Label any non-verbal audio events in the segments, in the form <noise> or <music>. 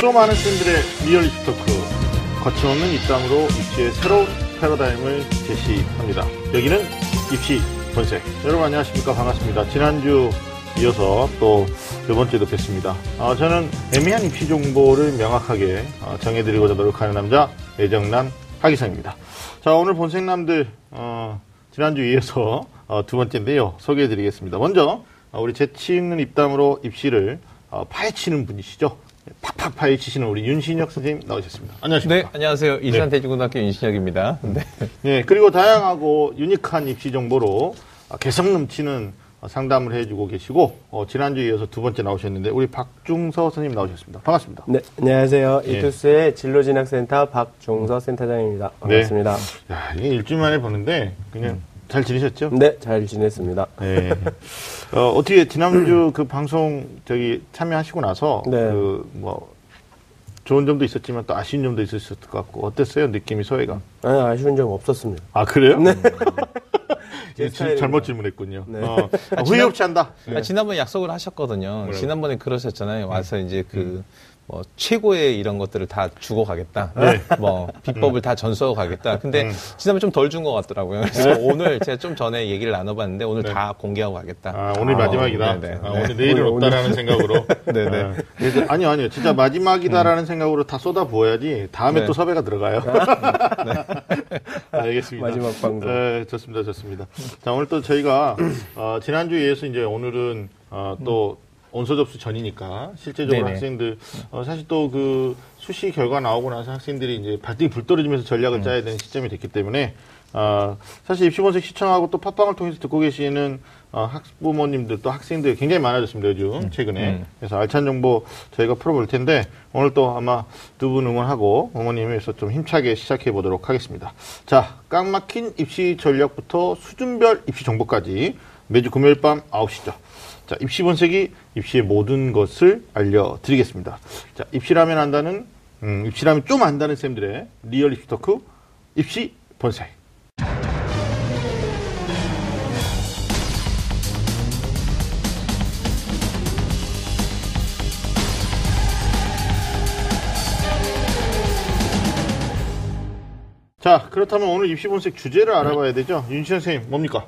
수많은 팬들의 real 입시 talk 거침없는 입담으로 입시의 새로운 패러다임을 제시합니다. 여기는 입시 본색. 여러분 안녕하십니까 반갑습니다. 지난주 이어서 또두 번째도 뵙습니다. 어, 저는 애매한 입시 정보를 명확하게 어, 정해드리고자 노력하는 남자 애정남 하기성입니다. 자 오늘 본색남들 어, 지난주 이어서 어, 두 번째인데요 소개해드리겠습니다. 먼저 어, 우리 재치 있는 입담으로 입시를 어, 파헤치는 분이시죠. 팍팍 파헤치시는 우리 윤신혁 선생님 나오셨습니다. 네, 안녕하십니까? 안녕하세요. 이산대중고등학교 윤신혁입니다. 네. 네, 그리고 다양하고 유니크한 입시 정보로 어, 개성 넘치는 어, 상담을 해주고 계시고 어, 지난주에 이어서 두 번째 나오셨는데 우리 박중서 선생님 나오셨습니다. 반갑습니다. 네, 안녕하세요. 예. 이투스의 진로진학센터 박종서 센터장입니다. 반갑습니다. 야, 이게 일주일 만에 보는데 그냥 잘 지내셨죠? 네, 잘 지냈습니다. 네. 어, 어떻게 지난주 <clears throat> 그 방송 저기 참여하시고 나서 네. 그뭐 좋은 점도 있었지만 또 아쉬운 점도 있었을 것 같고 어땠어요? 느낌이 소외가? 아니, 아쉬운 점 없었습니다. 아 그래요? 네. <laughs> 제 스타일입니다. 잘못 질문했군요. 네. 어, 후회 없이 한다. 아, 지난번에 약속을 하셨거든요. 뭐라고? 지난번에 그러셨잖아요. 와서 이제 그, 뭐, 최고의 이런 것들을 다 주고 가겠다. 뭐, 비법을 다 전수하고 가겠다. 근데 지난번에 좀 덜 준 것 같더라고요. 그래서 오늘 제가 좀 전에 얘기를 나눠봤는데 오늘 네. 다 공개하고 가겠다. 아, 오늘 어, 마지막이다. 네네. 아, 네. 오늘 내일은 오늘, 없다라는 생각으로. 네네. <laughs> 아, 그래서 아니요, 아니요. 진짜 마지막이다라는 생각으로 다 쏟아 부어야지 다음에 네. 또 섭외가 들어가요. <laughs> 알겠습니다. 마지막 방송. 네, 좋습니다, 좋습니다. 자, 오늘 또 저희가 어, 지난주에 이어서 이제 오늘은 어, 또 온서 접수 전이니까 실제적으로 네네. 학생들 어, 사실 또 그 수시 결과 나오고 나서 학생들이 이제 발등이 불 떨어지면서 전략을 짜야 되는 시점이 됐기 때문에 어, 사실 입시본색 시청하고 또 팟빵을 통해서 듣고 계시는 어, 학부모님들 또 학생들 굉장히 많아졌습니다 요즘 최근에 음. 그래서 알찬 정보 저희가 풀어볼 텐데 오늘 또 아마 두 분 응원하고 어머님 위해서 좀 힘차게 시작해 보도록 하겠습니다. 자, 깡 막힌 입시 전략부터 수준별 입시 정보까지 매주 금요일 밤 9시죠. 자, 입시 본색이 입시의 모든 것을 알려드리겠습니다. 자, 입시라면 안다는, 음, 입시라면 좀 안다는 쌤들의 real 입시 talk, 입시 본색. 자, 그렇다면 오늘 입시 본색 주제를 알아봐야 되죠. 윤시 선생님, 뭡니까?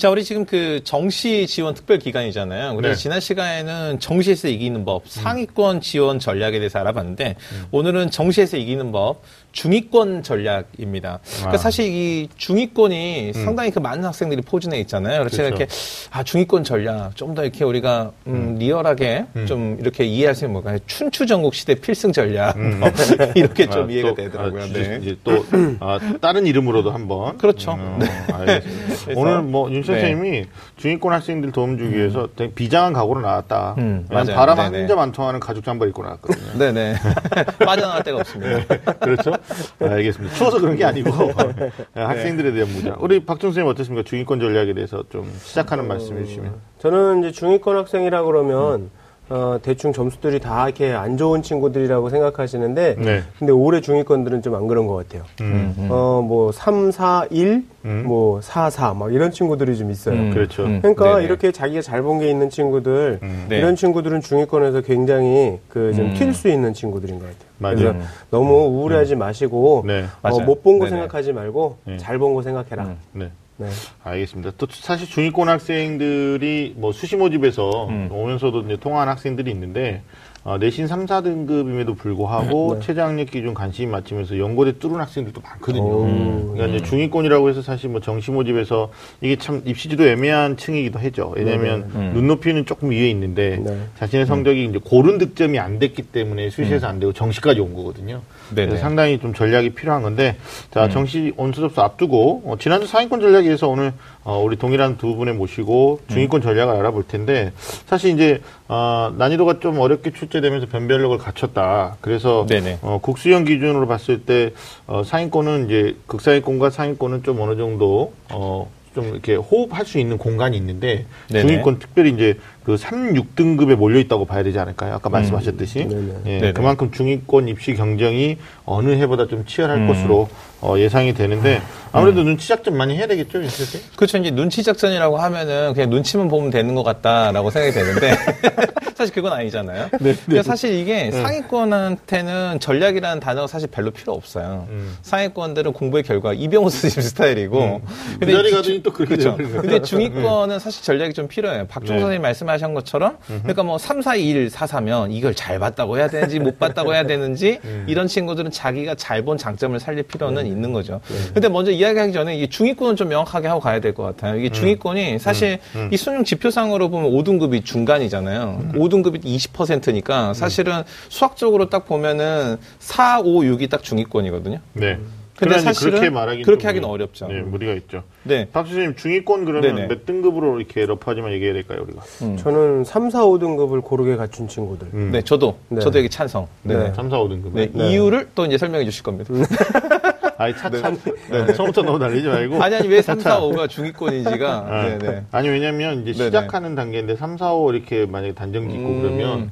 자, 우리 지금 그 정시 지원 특별 기간이잖아요. 그래서 네. 지난 시간에는 정시에서 이기는 법, 상위권 지원 전략에 대해서 알아봤는데 오늘은 정시에서 이기는 법, 중위권 전략입니다. 그러니까 아. 사실 이 중위권이 상당히 그 많은 학생들이 포진해 있잖아요. 그래서 제가 그렇죠. 이렇게 아 중위권 전략 좀 더 이렇게 우리가 음, 리얼하게 좀 이렇게 이해할 수 있는 뭔가 춘추 전국 시대 필승 전략 뭐 <laughs> 이렇게 좀 아, 이해가 또, 되더라고요. 아, 네. 또 아, 다른 이름으로도 한번 그렇죠. 어, 네. 알겠습니다. 그래서- 오늘 뭐윤 네. 선생님이 중위권 학생들 도움 주기 위해서 되게 비장한 각오로 나왔다. 음, 난. 바람 네네. 한점안 통하는 가죽 잠바 입고 나왔거든요. <laughs> 네네 <laughs> 빠져나갈 데가 없습니다. 그렇죠? 알겠습니다. 추워서 그런 게 아니고 <laughs> 네. 학생들에 대한 무장. 우리 박정 선생님 어떻습니까? 중위권 전략에 대해서 좀 시작하는 말씀해 주시면. 저는 이제 중위권 학생이라 그러면 어, 대충 점수들이 다 이렇게 안 좋은 친구들이라고 생각하시는데 네. 근데 올해 중위권들은 좀 안 그런 것 같아요. 음, 어, 뭐 3, 4, 1, 음. 뭐 4, 4, 막 이런 친구들이 좀 있어요. 음. 그렇죠. 음. 그러니까 네네. 이렇게 자기가 잘 본 게 있는 친구들 음. 네. 이런 친구들은 중위권에서 굉장히 그좀 음. 튈수 있는 친구들인 것 같아요. 맞아요. 그래서 너무 우울해하지 마시고 네. 맞아요. 못본 거. 생각하지 말고 네. 잘본 거 생각해라. 음. 네. 네. 알겠습니다. 또 사실 중위권 학생들이 뭐 수시 모집에서 음. 오면서도 이제 통화한 학생들이 있는데 어, 내신 3, 4등급임에도 불구하고 네. 최저학력 기준 관심이 맞추면서 연고대 뚫은 학생들도 많거든요. 오. 그러니까 이제 중위권이라고 해서 사실 뭐 정시 모집에서 이게 참 입시지도 애매한 층이기도 하죠. 왜냐하면 음. 눈높이는 조금 위에 있는데 네. 자신의 성적이 이제 고른 득점이 안 됐기 때문에 수시에서 안 되고 정시까지 온 거거든요. 네네. 그래서 상당히 좀 전략이 필요한 건데 자 정시 온수 접수 앞두고 어, 지난주 상위권 전략에 대해서 오늘 어, 우리 동일한 두 분을 모시고 중위권 전략을 알아볼 텐데 사실 이제 어, 난이도가 좀 어렵게 출제되면서 변별력을 갖췄다. 그래서 네네. 어, 국수형 기준으로 봤을 때 어, 상위권은 이제 극상위권과 상위권은 좀 어느 정도 어, 좀 이렇게 호흡할 수 있는 공간이 있는데 네네. 중위권 특별히 이제 그 3, 6등급에 몰려 있다고 봐야 되지 않을까요? 아까 말씀하셨듯이. 네네. 예, 네네. 그만큼 중위권 입시 경쟁이 어느 해보다 좀 치열할 것으로 어, 예상이 되는데 아무래도 눈치 작전 많이 해야 되겠죠, 윤 선생님? 그렇죠. 이제 눈치 작전이라고 하면은 그냥 눈치만 보면 되는 것 같다라고 생각이 되는데 <laughs> 사실 그건 아니잖아요. 그러니까 사실 이게 상위권한테는 전략이라는 단어가 사실 별로 필요 없어요. 음. 상위권들은 공부의 결과 이병호 선생님 스타일이고. 그 자리 가더니 또 그렇게 그렇죠. 근데 <laughs> 중위권은 사실 전략이 좀 필요해요. 박종 네. 선생님 말씀 하신 것처럼 그러니까 뭐 3, 4, 1, 4, 4면 이걸 잘 봤다고 해야 되는지 못 봤다고 해야 되는지 <laughs> 음. 이런 친구들은 자기가 잘 본 장점을 살릴 필요는 네. 있는 거죠. 근데 먼저 이야기하기 전에 이 중위권은 좀 명확하게 하고 가야 될 것 같아요. 음. 이게 중위권이 사실 이 수능 지표상으로 보면 5등급이 중간이잖아요. 음. 5등급이 20%니까 사실은 수학적으로 딱 보면은 4, 5, 6이 딱 중위권이거든요. 네. 근데 사실은 그렇게 말하기 그렇게 하기는 어렵죠. 네, 무리가 있죠. 네. 박 선생님 중위권 그러면 네네. 몇 등급으로 이렇게 러프하지만 얘기해야 될까요, 우리가? 저는 3, 4, 5등급을 고르게 갖춘 친구들. 음. 네, 저도 네. 저도 여기 찬성. 네. 네. 네. 3, 4, 5등급. 네, 이유를 또 이제 설명해 주실 겁니다. <laughs> 아니, 차차. 네. 처음부터 너무 달리지 말고. 아니, 아니, 왜 3, 4, 차차. 5가 중위권인지가. 아, 네, 네. 아니 왜냐면 이제. 시작하는 단계인데 3, 4, 5 이렇게 만약에 단정 짓고 음. 그러면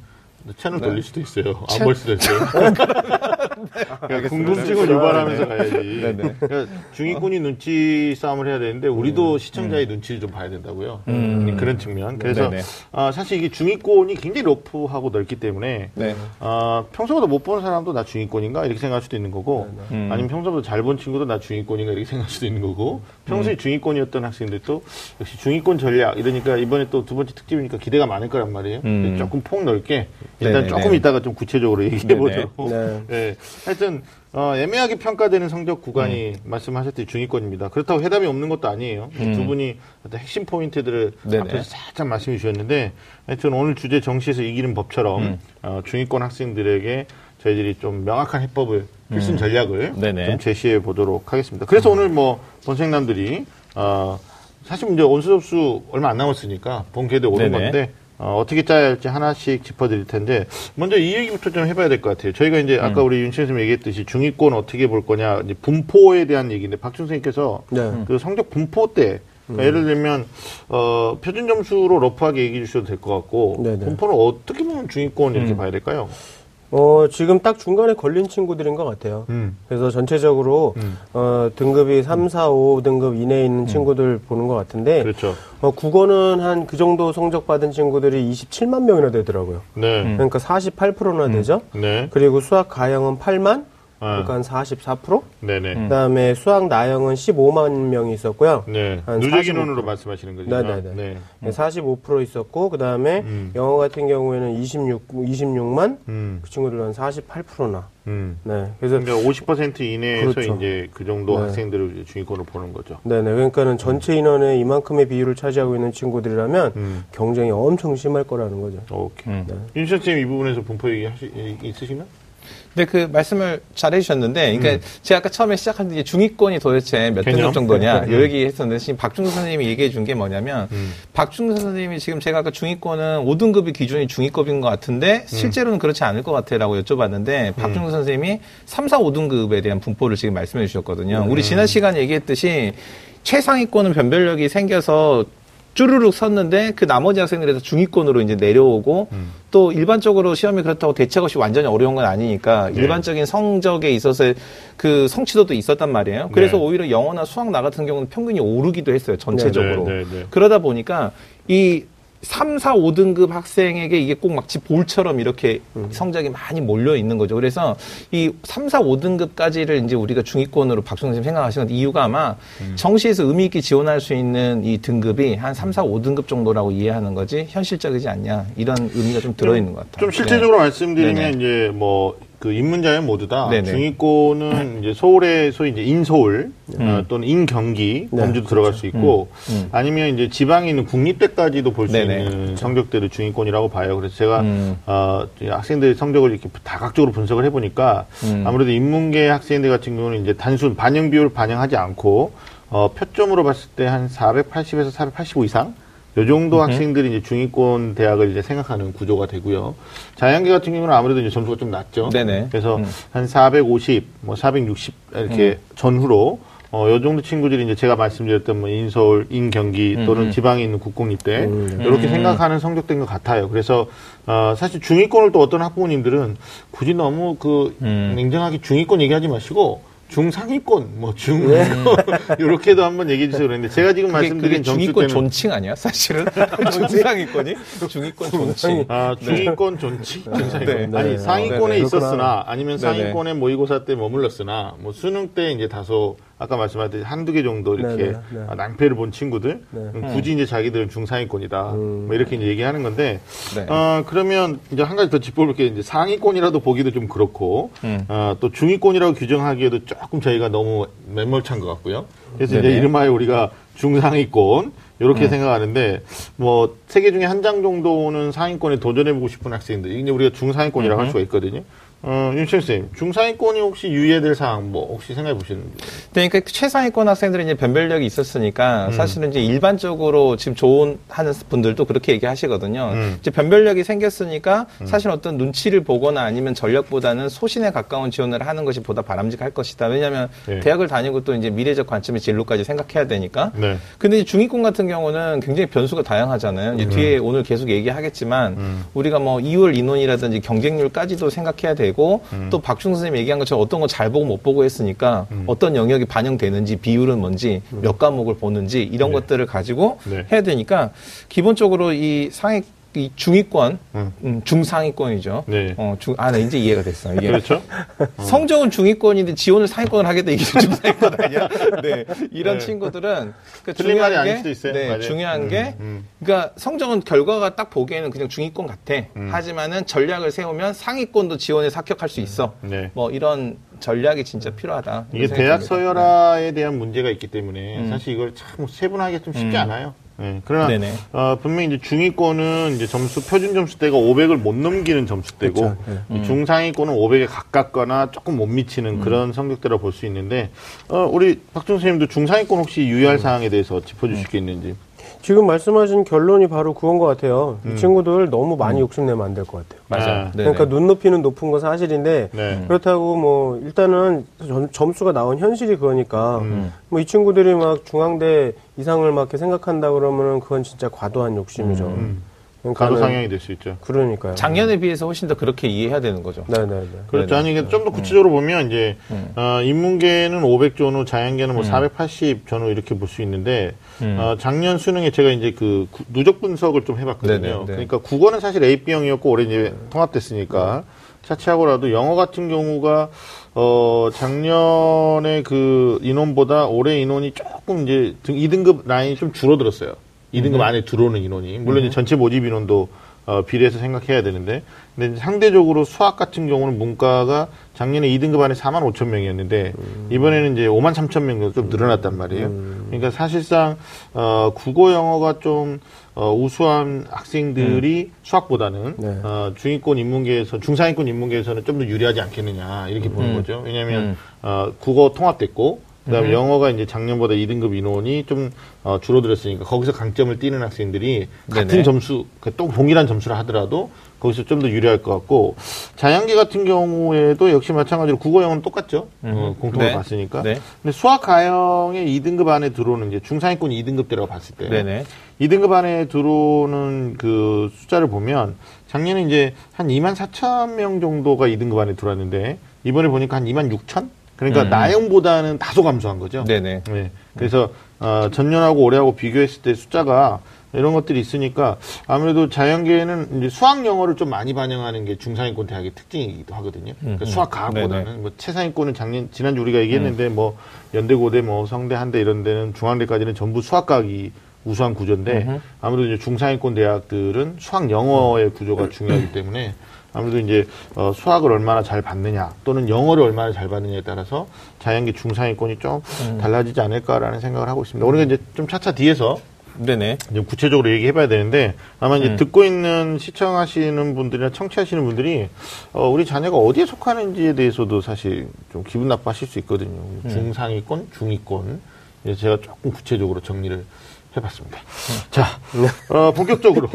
채널 네. 돌릴 수도 있어요. 안 볼 수도 있어요. <laughs> 그러니까 궁금증을 유발하면서 가야지. 네네. 그러니까 중위권이 눈치 싸움을 해야 되는데 우리도 시청자의 눈치를 좀 봐야 된다고요. 그런 측면. 그래서 음. 네네. 아, 사실 이게 중위권이 굉장히 러프하고 넓기 때문에 네. 아, 평소보다 못 보는 사람도 나 중위권인가 이렇게 생각할 수도 있는 거고 음. 아니면 평소보다 잘 본 친구도 나 중위권인가 이렇게 생각할 수도 있는 거고 평소에 음. 중위권이었던 학생들도 역시 중위권 전략 이러니까 이번에 또 두 번째 특집이니까 기대가 많을 거란 말이에요. 음. 조금 폭 넓게 일단 네네네. 조금 이따가 좀 구체적으로 얘기해 네네. 보도록. 네. <laughs> 네. 하여튼 어, 애매하게 평가되는 성적 구간이 말씀하셨듯이 중위권입니다. 그렇다고 해답이 없는 것도 아니에요. 두 분이 어떤 핵심 포인트들을 네네. 앞에서 살짝 말씀해 주셨는데 하여튼 오늘 주제 정시에서 이기는 법처럼 어, 중위권 학생들에게 저희들이 좀 명확한 해법을 필승 전략을 네네. 좀 제시해 보도록 하겠습니다. 그래서 오늘 뭐 본생남들이 어, 사실 이제 온수 접수 얼마 안 남았으니까 본 계도 오는 네네. 건데 어, 떻게 짜야 할지 하나씩 짚어드릴 텐데 먼저 이 얘기부터 좀 해봐야 될 것 같아요. 저희가 이제 아까 우리 윤 선생님 얘기했듯이 중위권 어떻게 볼 거냐 이제 분포에 대한 얘기인데 박준 선생님께서 네. 그 성적 분포 때 그러니까 예를 들면 어, 표준 점수로 러프하게 얘기해 주셔도 될 것 같고 네네. 분포는 어떻게 보면 중위권 이렇게 봐야 될까요? 어, 지금 딱 중간에 걸린 친구들인 것 같아요. 음. 그래서 전체적으로 음. 어, 등급이 3, 4, 5등급 이내에 있는 친구들 보는 것 같은데 그렇죠. 어, 국어는 한 그 정도 성적 받은 친구들이 27만 명이나 되더라고요. 네. 그러니까 48%나 되죠. 네. 그리고 수학 가형은 8만, 아. 그러니까 한 44%. 네네. 그다음에 수학 나형은 15만 명이 있었고요. 네. 한 누적 인원으로 말씀하시는 거죠. 네네네. 네. 네, 45% 있었고 그다음에 음. 영어 같은 경우에는 26 26만 음. 그 친구들은 한 48%나. 음. 네. 그래서 그러니까 50% 이내에서 그렇죠. 이제 그 정도 네. 학생들을 이제 중위권으로 보는 거죠. 네네. 그러니까는 전체 인원의 이만큼의 비율을 차지하고 있는 친구들이라면 음. 경쟁이 엄청 심할 거라는 거죠. 오케이. 음. 윤 선생님 이 부분에서 분포 얘기 하시, 있으신가? 근데 그 말씀을 잘 해주셨는데, 그러니까 제가 아까 처음에 시작할 때 중위권이 도대체 몇 음. 등급 정도냐, 음. 이 얘기 했었는데, 지금 박중수 선생님이 얘기해 준 게 뭐냐면, 음. 박중수 선생님이 지금 제가 아까 중위권은 5등급이 기준이 중위급인 것 같은데, 실제로는 그렇지 않을 것 같아 라고 여쭤봤는데, 박중수 선생님이 3, 4, 5등급에 대한 분포를 지금 말씀해 주셨거든요. 우리 지난 시간에 얘기했듯이, 최상위권은 변별력이 생겨서 쭈르륵 섰는데 그 나머지 학생들에서 중위권으로 이제 내려오고 또 일반적으로 시험이 그렇다고 대책 없이 완전히 어려운 건 아니니까 네. 일반적인 성적에 있어서 그 성취도도 있었단 말이에요. 그래서 네. 오히려 영어나 수학 나 같은 경우는 평균이 오르기도 했어요. 전체적으로. 네, 네, 네. 그러다 보니까 이 3, 4, 5등급 학생에게 이게 꼭 마치 볼처럼 이렇게 성적이 많이 몰려 있는 거죠. 그래서 이 3, 4, 5등급까지를 이제 우리가 중위권으로 박수영 선생님 생각하시는 이유가 아마 정시에서 의미 있게 지원할 수 있는 이 등급이 한 3, 4, 5등급 정도라고 이해하는 거지 현실적이지 않냐 이런 의미가 좀 들어 있는 것 같아요. 좀 실질적으로 네. 말씀드리면 네네. 이제 뭐 그 인문자연 모두 다 네네. 중위권은 <clears throat> 이제 서울의 소위 이제 인서울 어, 또는 인경기 네, 범주도 들어갈 수 있고 음. 아니면 이제 지방에 있는 국립대까지도 볼 수. 있는 성적들을 중위권이라고 봐요. 그래서 제가 음. 어, 학생들의 성적을 이렇게 다각적으로 분석을 해보니까 음. 아무래도 인문계 학생들 같은 경우는 이제 단순 반영 비율을 반영하지 않고 어, 표점으로 봤을 때 한 480에서 485 이상 요 정도 학생들이 이제 중위권 대학을 이제 생각하는 구조가 되고요. 자연계 같은 경우는 아무래도 이제 점수가 좀 낮죠. 네네. 그래서 음. 한 450, 뭐 460 이렇게 전후로 어, 요 정도 친구들이 이제 제가 말씀드렸던 뭐 인서울, 인경기 또는 음. 지방에 있는 국공립대 음. 이렇게 음. 생각하는 성적대인 것 같아요. 그래서 어, 사실 중위권을 또 어떤 학부모님들은 굳이 너무 그 음. 냉정하게 중위권 얘기하지 마시고 중상위권, 뭐 중, 네. <laughs> 이렇게도 한번 얘기해 주세요. 그랬는데 제가 지금 그게, 말씀드린 그게 중위권 때는 존칭 아니야? 사실은 <laughs> 중상위권이 중위권 존칭. 아, 중위권 존치? 중상위권. 네. 아니, 네. 상위권에 네, 네. 있었으나, 아니면. 상위권에 모의고사 때 머물렀으나, 뭐 수능 때 이제 다소, 아까 말씀하셨듯이 한두 개 정도 이렇게 네, 네, 네. 아, 낭패를 본 친구들, 네. 음, 굳이 이제 자기들은 중상위권이다. 음. 뭐 이렇게 이제 얘기하는 건데, 네. 어, 그러면 이제 한 가지 더 짚어볼 게 이제 상위권이라도 보기도 좀 그렇고, 음. 어, 또 중위권이라고 규정하기에도 조금 저희가 너무 매몰찬 것 같고요. 그래서 이제 네네. 이름하여 우리가 중상위권, 이렇게 음. 생각하는데, 뭐, 세 개 중에 한 장 정도는 상위권에 도전해보고 싶은 학생들, 이게 우리가 중상위권이라고 할 수가 있거든요. 어, 윤철 선생님, 중상위권이 혹시 유의해야 될 사항, 뭐, 혹시 생각해 보시는지. 그러니까 최상위권 학생들은 이제 변별력이 있었으니까 사실은 이제 일반적으로 지금 좋은 하는 분들도 그렇게 얘기하시거든요. 음. 이제 변별력이 생겼으니까 사실 어떤 눈치를 보거나 아니면 전력보다는 소신에 가까운 지원을 하는 것이 보다 바람직할 것이다. 왜냐하면 네. 대학을 다니고 또 이제 미래적 관점의 진로까지 생각해야 되니까. 네. 근데 이 중위권 같은 경우는 굉장히 변수가 다양하잖아요. 이제 뒤에 오늘 계속 얘기하겠지만 음. 우리가 뭐 2월 인원이라든지 경쟁률까지도 생각해야 되고 음. 또 박중 선생님 얘기한 것처럼 어떤 거잘 보고 못 보고 했으니까 어떤 영역이 반영되는지 비율은 뭔지 몇 과목을 보는지 이런 네. 것들을 가지고 네. 해야 되니까 기본적으로 이 상위 이 중위권, 음. 음, 중상위권이죠. 네. 어, 중, 아, 나 이제 이해가 됐어. 이게 그렇죠? <laughs> 성적은 중위권인데 지원을 상위권을 하겠다 이게 중상위권 아니야? 네. 이런 네. 친구들은 그 말이 중요한 게 아닐 수도 있어요. 네, 맞아요. 중요한 음, 게 음. 그러니까 성적은 결과가 딱 보기에는 그냥 중위권 같아. 음. 하지만은 전략을 세우면 상위권도 지원에 합격할 수 있어. 네. 뭐 이런 전략이 진짜 필요하다. 이게 대학. 서열화에 대한 문제가 있기 때문에 음. 사실 이걸 참 세분하게 좀 쉽지 음. 않아요. 네. 그러나. 어, 분명히 이제 중위권은 이제 점수 표준 점수대가 500을 못 넘기는 점수대고 그렇죠. 네. 이 중상위권은 500에 가깝거나 조금 못 미치는 음. 그런 성적대라 볼 수 있는데 어, 우리 박준 선생님도 중상위권 혹시 유의할 음. 사항에 대해서 짚어주실 게 있는지. 지금 말씀하신 결론이 바로 그건 것 같아요. 음. 이 친구들 너무 많이 욕심내면 안 될 것 같아요. 맞아요. 아, 네네. 그러니까 눈높이는 높은 건 사실인데 네. 그렇다고 뭐 일단은 점- 점수가 나온 현실이 그거니까 음. 뭐이 친구들이 막 중앙대 이상을 막 이렇게 생각한다 그러면은 그건 진짜 과도한 욕심이죠. 음. 과도 상향이 될 수 있죠. 그러니까요. 작년에 비해서 훨씬 더 그렇게 이해해야 되는 거죠. 네네네. 그렇죠. 네네. 아니, 이게 좀 더 구체적으로 보면, 이제, 음. 어, 인문계는 500 전후, 자연계는 뭐 음. 480 전후 이렇게 볼 수 있는데, 음. 어, 작년 수능에 제가 이제 그 구- 누적 분석을 좀 해봤거든요. 네네, 네. 그러니까 국어는 사실 AB형이었고, 올해 이제 통합됐으니까, 차치하고라도 영어 같은 경우가, 어, 작년에 그 인원보다 올해 인원이 조금 이제 2등급 라인이 좀 줄어들었어요. 2등급 안에 들어오는 인원이. 물론 이제 전체 모집 인원도 어, 비례해서 생각해야 되는데, 근데 상대적으로 수학 같은 경우는 문과가 작년에 2등급 안에 4만 5천 명이었는데, 이번에는 이제 5만 3천 명 정도 좀 늘어났단 말이에요. 그러니까 사실상, 어, 국어 영어가 좀, 어, 우수한 학생들이 수학보다는, 네. 어, 중위권 인문계에서, 중상위권 인문계에서는 좀 더 유리하지 않겠느냐, 이렇게 보는 음. 거죠. 왜냐면, 음. 어, 국어 통합됐고, 그다음에 음. 영어가 이제 작년보다 2등급 인원이 좀 어, 줄어들었으니까 거기서 강점을 띠는 학생들이 같은 네네. 점수, 그또 동일한 점수를 하더라도 거기서 좀 더 유리할 것 같고 자연계 같은 경우에도 역시 마찬가지로 국어 영어는 똑같죠. 어, 음. 공통을 네. 봤으니까. 네. 근데 수학 가형의 2등급 안에 들어오는 이제 중상위권 2등급대라고 봤을 때 네네. 2등급 안에 들어오는 그 숫자를 보면 작년에 이제 한 2만 4천 명 정도가 2등급 안에 들어왔는데 이번에 보니까 한 2만 6천? 그러니까 음. 나영보다는 다소 감소한 거죠. 네네. 네. 그래서 어, 전년하고 올해하고 비교했을 때 숫자가 이런 것들이 있으니까 아무래도 자연계에는 이제 수학 영어를 좀 많이 반영하는 게 중상위권 대학의 특징이기도 하거든요. 그러니까 음, 수학 음. 과학보다는. 뭐 최상위권은 작년 지난주 우리가 얘기했는데 뭐 연대 고대 뭐 성대 한대 이런 데는 중앙대까지는 전부 수학 과학이 우수한 구조인데 음흠. 아무래도 이제 중상위권 대학들은 수학 영어의 구조가 <clears throat> 중요하기 때문에 아무래도 이제 어, 수학을 얼마나 잘 받느냐 또는 영어를 얼마나 잘 받느냐에 따라서 자연계 중상위권이 좀 달라지지 않을까라는 생각을 하고 있습니다. 우리가 이제 좀 차차 뒤에서 네네. 좀 구체적으로 얘기해봐야 되는데 아마 이제 음. 듣고 있는 시청하시는 분들이나 청취하시는 분들이 어, 우리 자녀가 어디에 속하는지에 대해서도 사실 좀 기분 나빠하실 수 있거든요. 음. 중상위권, 중위권. 제가 조금 구체적으로 정리를 해봤습니다. 음. 자, 어, 본격적으로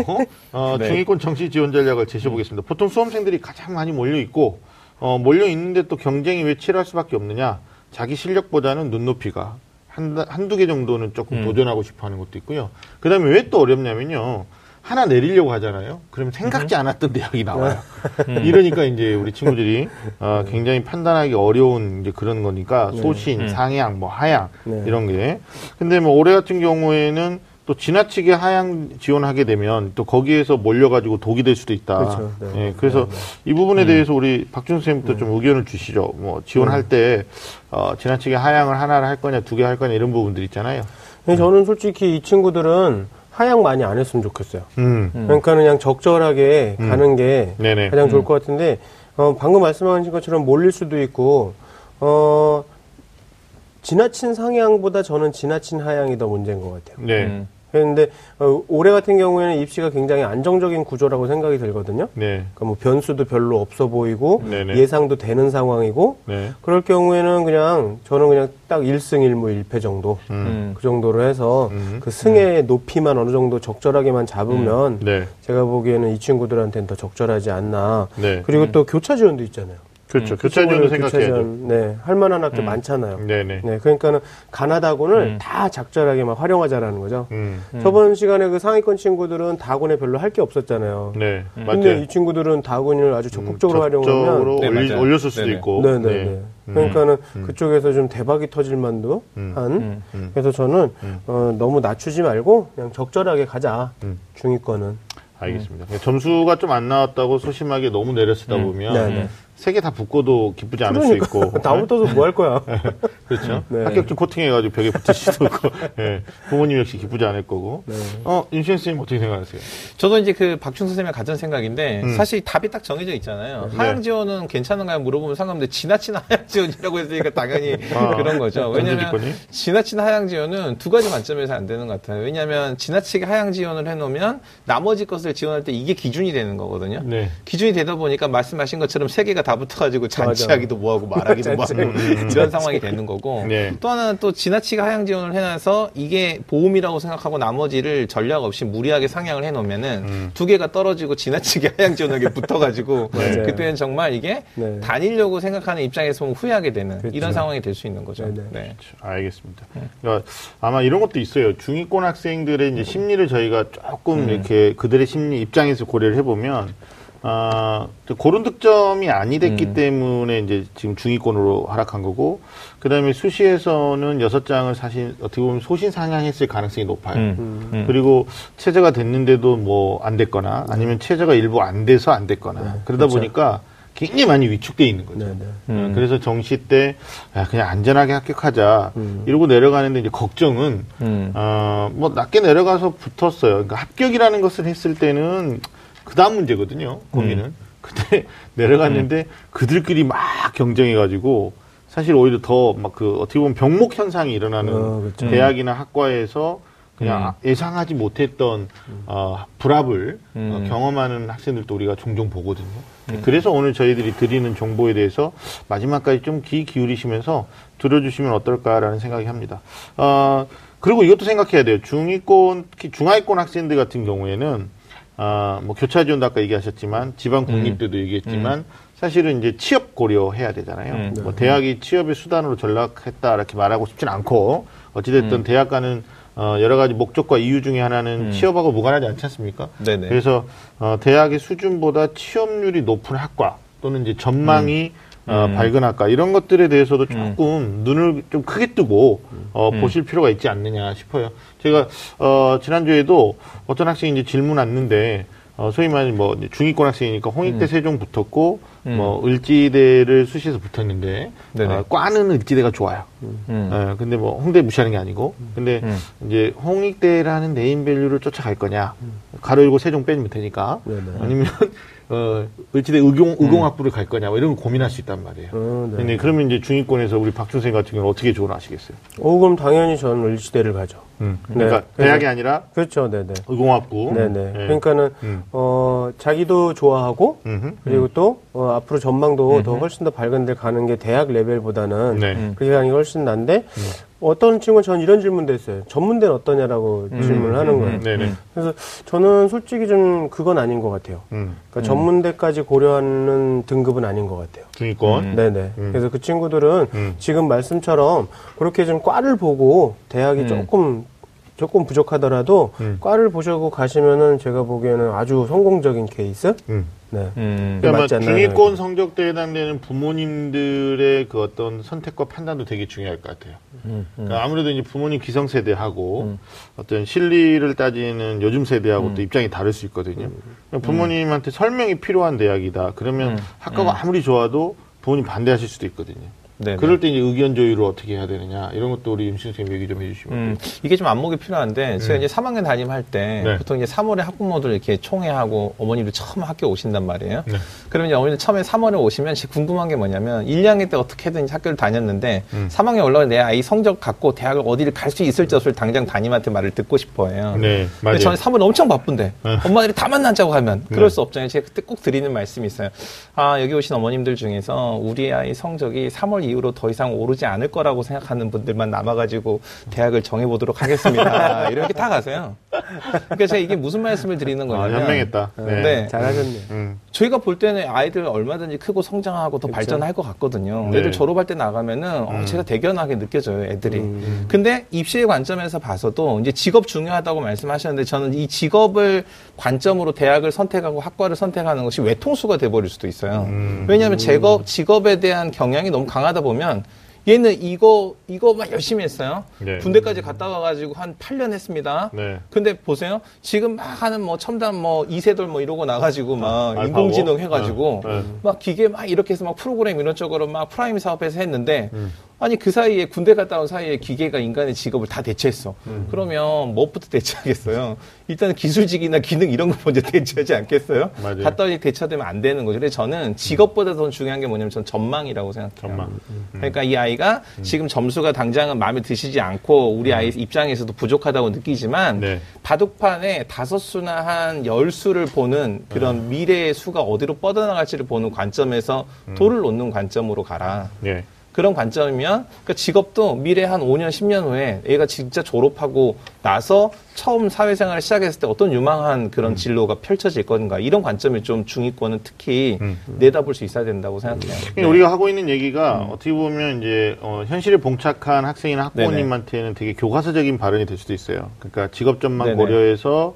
어, <laughs> 네. 중위권 정시 지원 전략을 제시해보겠습니다. 보통 수험생들이 가장 많이 몰려 있고 어, 몰려 있는데 또 경쟁이 왜 치열할 수밖에 없느냐? 자기 실력보다는 눈높이가 한, 한두 개 정도는 조금 음. 도전하고 싶어 하는 것도 있고요. 그 다음에 왜 또 어렵냐면요. 하나 내리려고 하잖아요. 그러면 생각지 않았던 <laughs> 대학이 나와요. <laughs> 이러니까 이제 우리 친구들이 어, 굉장히 판단하기 어려운 이제 그런 거니까 소신, 상향, 뭐 하향 네. 이런 게. 근데 뭐 올해 같은 경우에는 또 지나치게 하향 지원하게 되면 또 거기에서 몰려가지고 독이 될 수도 있다. 그렇죠. 네. 예, 그래서 이 부분에 대해서 우리 박준 선생님부터 좀 의견을 주시죠. 뭐 지원할 때 어, 지나치게 하향을 하나를 할 거냐 두 개 할 거냐 이런 부분들 있잖아요. 저는 솔직히 이 친구들은 하향 많이 안 했으면 좋겠어요. 음, 그러니까 그냥 적절하게 가는 게 네네. 가장 좋을 것 같은데 어, 방금 말씀하신 것처럼 몰릴 수도 있고 어, 지나친 상향보다 저는 지나친 하향이 더 문제인 것 같아요. 네, 음. 그런데 어, 올해 같은 경우에는 입시가 굉장히 안정적인 구조라고 생각이 들거든요. 네, 그러니까 뭐 변수도 별로 없어 보이고 네네. 예상도 되는 상황이고 네. 그럴 경우에는 그냥 저는 그냥 딱 1승 1무 1패 정도 음, 음. 그 정도로 해서 음. 그 승의 높이만 어느 정도 적절하게만 잡으면 네, 제가 보기에는 이 친구들한테는 더 적절하지 않나. 네. 그리고 또 교차 지원도 있잖아요. 그렇죠. 그 교차 지원도 친구들 생각해야죠. 네, 할 만한 학교 많잖아요. 네, 네. 네, 그러니까는 가나 다곤을 음. 다 적절하게 막 활용하자라는 거죠. 음, 저번 시간에 그 상위권 친구들은 다곤에 별로 할 게 없었잖아요. 네, 근데 맞아요. 이 친구들은 다곤을 아주 적극적으로 적극적으로 활용하면 네, 올리. 올렸을 수도 네네. 있고. 네네네. 네. 음. 그러니까는 그쪽에서 좀 대박이 터질 만도 음. 한. 음. 음. 그래서 저는 어, 너무 낮추지 말고 그냥 적절하게 가자. 음. 중위권은. 알겠습니다. 점수가 좀 안 나왔다고 소심하게 너무 내려쓰다 보면 네네. 세 개 다 붙고도 기쁘지 않을 그러니까 수 있고. <laughs> 다 붙어서 뭐 할 거야. <laughs> 그렇죠. 네. 합격증 코팅해가지고 벽에 수도 있고. 예. 부모님 역시 기쁘지 않을 거고. 네. 어, 윤시현 선생님 어떻게 생각하세요? 저도 이제 그 박충 선생님의 가전 생각인데 음. 사실 답이 딱 정해져 있잖아요. 네. 하향 지원은 괜찮은가요? 물어보면 상관없는데 지나친 하향 지원이라고 했으니까 당연히 아, <laughs> 그런 거죠. 왜냐하면 전제조건이? 지나친 하향 지원은 두 가지 관점에서 안 되는 것 같아요. 왜냐하면 지나치게 하향 지원을 해놓으면 나머지 것을 지원할 때 이게 기준이 되는 거거든요. 네. 기준이 되다 보니까 말씀하신 것처럼 세 개가 다 붙어가지고 잔치하기도 뭐하고 말하기도 <laughs> 뭐하고 잔치하기. 이런 상황이 되는 거고 네. 또 하나는 또 지나치게 하향 지원을 해놔서 이게 보험이라고 생각하고 나머지를 전략 없이 무리하게 상향을 해놓으면은 음. 두 개가 떨어지고 지나치게 <laughs> 하향 지원하게 붙어가지고. <laughs> 그때는 정말 이게 네. 다니려고 생각하는 입장에서 보면 후회하게 되는 그렇죠. 이런 상황이 될 수 있는 거죠. 네네. 네. 알겠습니다. 그러니까 아마 이런 것도 있어요. 중위권 학생들의 이제 심리를 저희가 조금 이렇게 그들의 심리 입장에서 고려를 해보면, 아, 고른 득점이 아니 됐기 때문에 이제 지금 중위권으로 하락한 거고, 그 다음에 수시에서는 여섯 장을 사실 어떻게 보면 소신 상향했을 가능성이 높아요. 음. 음. 그리고 체제가 됐는데도 뭐 안 됐거나 아니면 체제가 일부 안 돼서 안 됐거나 그러다 보니까 굉장히 많이 위축돼 있는 거죠. 네네. 음. 그래서 정시 때 야, 그냥 안전하게 합격하자 이러고 내려가는데 이제 걱정은 음. 어, 뭐 낮게 내려가서 붙었어요. 그러니까 합격이라는 것을 했을 때는 그 다음 문제거든요. 고민은. 근데 <laughs> 내려갔는데 그들끼리 막 경쟁해가지고 사실 오히려 더 막 그 어떻게 보면 병목 현상이 일어나는 어, 그렇죠. 대학이나 학과에서 그냥 음. 아- 예상하지 못했던 어, 불합을 어, 음. 경험하는 학생들도 우리가 종종 보거든요. 그래서 오늘 저희들이 드리는 정보에 대해서 마지막까지 좀 귀 기울이시면서 들어주시면 어떨까라는 생각이 합니다. 어, 그리고 이것도 생각해야 돼요. 중위권, 특히 중하위권 학생들 같은 경우에는 아, 뭐 교차 지원도 아까 얘기하셨지만 지방 국립대도 얘기했지만 사실은 이제 취업 고려해야 되잖아요. 음. 뭐 대학이 취업의 수단으로 전락했다 이렇게 말하고 싶진 않고 어찌됐든 대학 가는 어, 여러 가지 목적과 이유 중에 하나는 취업하고 무관하지 않지 않습니까? 네네. 그래서 어, 대학의 수준보다 취업률이 높은 학과 또는 이제 전망이 어, 음. 밝은 학과 이런 것들에 대해서도 조금 눈을 좀 크게 뜨고 어, 음. 보실 필요가 있지 않느냐 싶어요. 제가 어, 지난주에도 어떤 학생이 이제 질문 왔는데 어, 소위 말하는 뭐 중위권 학생이니까 홍익대 세종 붙었고 음. 뭐 을지대를 수시에서 붙었는데 네네. 어, 과는 을지대가 좋아요. 음. 예, 근데 뭐 홍대 무시하는 게 아니고, 근데 음. 이제 홍익대라는 네임밸류를 쫓아갈 거냐, 가로 열고 세종 빼면 되니까, 네네. 아니면 어 을지대 의공 의공학부를 갈 거냐, 뭐 이런 거 고민할 수 있단 말이에요. 어, 네. 근데 그러면 이제 중위권에서 우리 박준생 같은 경우는 어떻게 조언하시겠어요? 오, 그럼 당연히 저는 을지대를 가죠. 그러니까 네. 대학이 아니라 그렇죠, 네네. 의공학부. 네네. 예. 그러니까는, 음. 어, 자기도 좋아하고, 음흠. 그리고 또, 어, 앞으로 전망도 더 훨씬 더 밝은 데 가는 게 대학 레벨보다는 네. 음. 그게 가는 게 훨씬 난데, 어떤 친구는 전 이런 질문도 했어요. 전문대는 어떠냐라고 질문을 하는 거예요. 네네. 그래서 저는 솔직히 좀 그건 아닌 것 같아요. 음. 그러니까 전문대까지 고려하는 등급은 아닌 것 같아요. 중위권. 네네. 그래서 그 친구들은 음. 지금 말씀처럼 그렇게 좀 과를 보고 대학이 조금 조금 부족하더라도 음. 과를 보시고 가시면은 제가 보기에는 아주 성공적인 케이스. 음. 네. 음. 그러니까? 중위권 성적대에 해당되는 부모님들의 그 어떤 선택과 판단도 되게 중요할 것 같아요. 음, 그러니까 아무래도 이제 부모님 기성 세대하고 어떤 실리를 따지는 요즘 세대하고 음. 또 입장이 다를 수 있거든요. 그러니까 부모님한테 설명이 필요한 대학이다. 그러면 음. 학과가 아무리 좋아도 부모님 반대하실 수도 있거든요. 네네. 그럴 때 이제 의견 조율을 어떻게 해야 되느냐 이런 것도 우리 임신 선생님 얘기 좀 해주시면 음, 이게 좀 안목이 필요한데 제가 이제 3학년 담임할 때 네. 보통 이제 3월에 학부모들 이렇게 총회하고 어머니들 처음 학교 오신단 말이에요. 네. 그러면 이제 어머니들 처음에 3월에 오시면 진짜 궁금한 게 뭐냐면 1, 2학년 때 어떻게든 학교를 다녔는데 음. 3학년 올라가 내 아이 성적 갖고 대학을 어디를 갈 수 있을지 없을 당장 담임한테 말을 듣고 싶어해요. 네, 맞아요. 저는 3월에 엄청 바쁜데 네. 엄마들이 다 만나자고 하면 그럴 네. 수 없잖아요. 제가 그때 꼭 드리는 말씀이 있어요. 아 여기 오신 어머님들 중에서 우리 아이 성적이 3월 이후로 더 이상 오르지 않을 거라고 생각하는 분들만 남아가지고 대학을 정해보도록 하겠습니다. <laughs> 이렇게 다 가세요. 그러니까 제가 이게 무슨 말씀을 드리는 아, 거냐면 현명했다. 네. 네. 잘하셨네요. 음. 저희가 볼 때는 아이들 얼마든지 크고 성장하고 더 그쵸. 발전할 것 같거든요. 네. 애들 졸업할 때 나가면은 어, 음. 제가 대견하게 느껴져요, 애들이. 음. 근데 입시의 관점에서 봐서도 이제 직업 중요하다고 말씀하셨는데 저는 이 직업을 관점으로 대학을 선택하고 학과를 선택하는 것이 외통수가 돼버릴 수도 있어요. 음. 왜냐하면 제거, 직업에 대한 경향이 너무 강하다 보면 얘는 이거 이거만 열심히 했어요. 네. 군대까지 갔다 와가지고 한 8년 했습니다. 네. 근데 보세요. 지금 막 하는 뭐 첨단 뭐 이세돌 뭐 이러고 나가지고 막 알파고? 인공지능 해가지고 네, 네. 막 기계 막 이렇게 해서 막 프로그램 이런 쪽으로 막 프라임 사업해서 했는데 음. 아니 그 사이에 군대 갔다 온 사이에 기계가 인간의 직업을 다 대체했어. 음. 그러면 무엇부터 대체하겠어요? 일단은 기술직이나 기능 이런 거 먼저 <laughs> 대체하지 않겠어요? 맞아요. 갔다 오니 대체되면 안 되는 거죠. 그래서 저는 직업보다 더 중요한 게 뭐냐면 전 전망이라고 생각해요. 전망. 음. 그러니까 이 아이가 지금 점수가 당장은 마음에 드시지 않고 우리 아이 입장에서도 부족하다고 느끼지만 음. 네. 바둑판에 다섯 수나 한 열 수를 보는 그런 미래의 수가 어디로 뻗어나갈지를 보는 관점에서 음. 돌을 놓는 관점으로 가라. 네. 그런 관점이면 그 직업도 미래 한 5년, 10년 후에 얘가 진짜 졸업하고 나서 처음 사회생활을 시작했을 때 어떤 유망한 그런 진로가 펼쳐질 건가 이런 관점이 좀 중위권은 특히 음. 내다볼 수 있어야 된다고 생각해요. 그러니까 우리가 하고 있는 얘기가 어떻게 보면 이제 어, 현실에 봉착한 학생이나. 학부모님한테는 되게 교과서적인 발언이 될 수도 있어요. 그러니까 직업 전망 네네. 고려해서 어,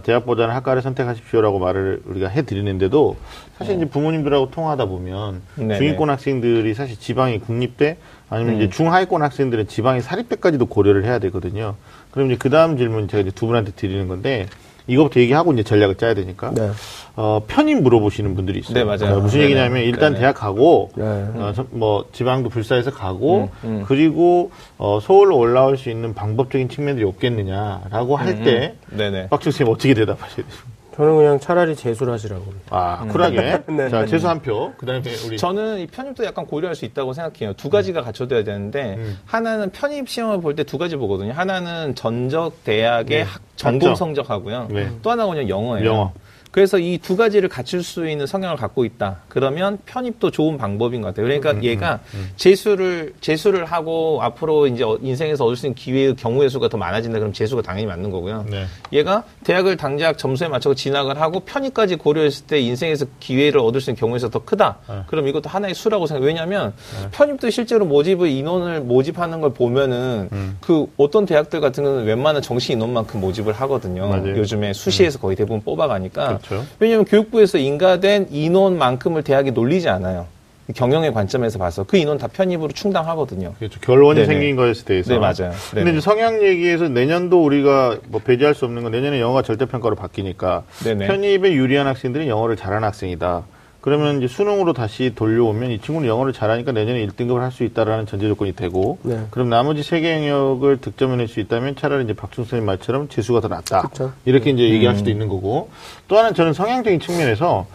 대학보다는 학과를 선택하십시오라고 말을 우리가 해드리는데도 사실 이제 부모님들하고 통화하다 보면 네네. 중위권 학생들이 사실 지방이 국립대 아니면 음. 이제 중하위권 학생들은 지방이 사립대까지도 고려를 해야 되거든요. 그럼 이제 그 다음 질문 제가 이제 두 분한테 드리는 건데 이거부터 얘기하고 이제 전략을 짜야 되니까 네. 어, 편입 물어보시는 분들이 있어요. 네, 맞아요. 그러니까 무슨 네네. 얘기냐면 일단 네네. 대학 가고 네. 어, 서- 뭐 지방도 불사해서 가고 음, 음. 그리고 어, 서울로 올라올 수 있는 방법적인 측면들이 없겠느냐라고 할 때 음, 네네. 박준 선생님 어떻게 대답하셔야 돼요? 저는 그냥 차라리 재수를 하시라고. 아 쿨하게 <laughs> 네. 자 재수 한 표. 그 다음에 우리 저는 이 편입도 약간 고려할 수 있다고 생각해요. 두 가지가 갖춰져야 되는데 음. 하나는 편입 시험을 볼 때 두 가지 보거든요. 하나는 전적 대학의 네. 학- 전공. 성적하고요. 네. 또 하나가 그냥 영어예요. 영어. 그래서 이 두 가지를 갖출 수 있는 성향을 갖고 있다. 그러면 편입도 좋은 방법인 것 같아요. 그러니까 음, 얘가 재수를 재수를 하고 앞으로 이제 어- 인생에서 얻을 수 있는 기회의 경우의 수가 더 많아진다. 그럼 재수가 당연히 맞는 거고요. 네. 얘가 대학을 당장 점수에 맞춰서 진학을 하고 편입까지 고려했을 때 인생에서 기회를 얻을 수 있는 경우의 수가 더 크다. 네. 그럼 이것도 하나의 수라고 생각해요. 왜냐하면 편입도 실제로 모집을 인원을 모집하는 걸 보면은 음. 그 어떤 대학들 같은 경우는 웬만한 정시 인원만큼 모집을 하거든요. 맞아요. 요즘에 수시에서 거의 대부분 뽑아가니까. 그렇죠. 왜냐하면 교육부에서 인가된 인원만큼을 대학이 놀리지 않아요. 경영의 관점에서 봐서 그 인원 다 편입으로 충당하거든요. 그렇죠. 결론이 네네. 생긴 거에 대해서. 네, 맞아요. 근데 네네. 이제 성향 얘기에서 내년도 우리가 뭐 배제할 수 없는 건 내년에 영어가 절대평가로 바뀌니까 네네. 편입에 유리한 학생들은 영어를 잘하는 학생이다. 그러면 이제 수능으로 다시 돌려오면 이 친구는 영어를 잘하니까 내년에 1등급을 할 수 있다라는 전제 조건이 되고 네. 그럼 나머지 세 개 영역을 득점해낼 수 있다면 차라리 이제 박준 선생님 말처럼 재수가 더 낫다. 그쵸. 이렇게 이제 음. 얘기할 수도 있는 거고 또 하나는 저는 성향적인 측면에서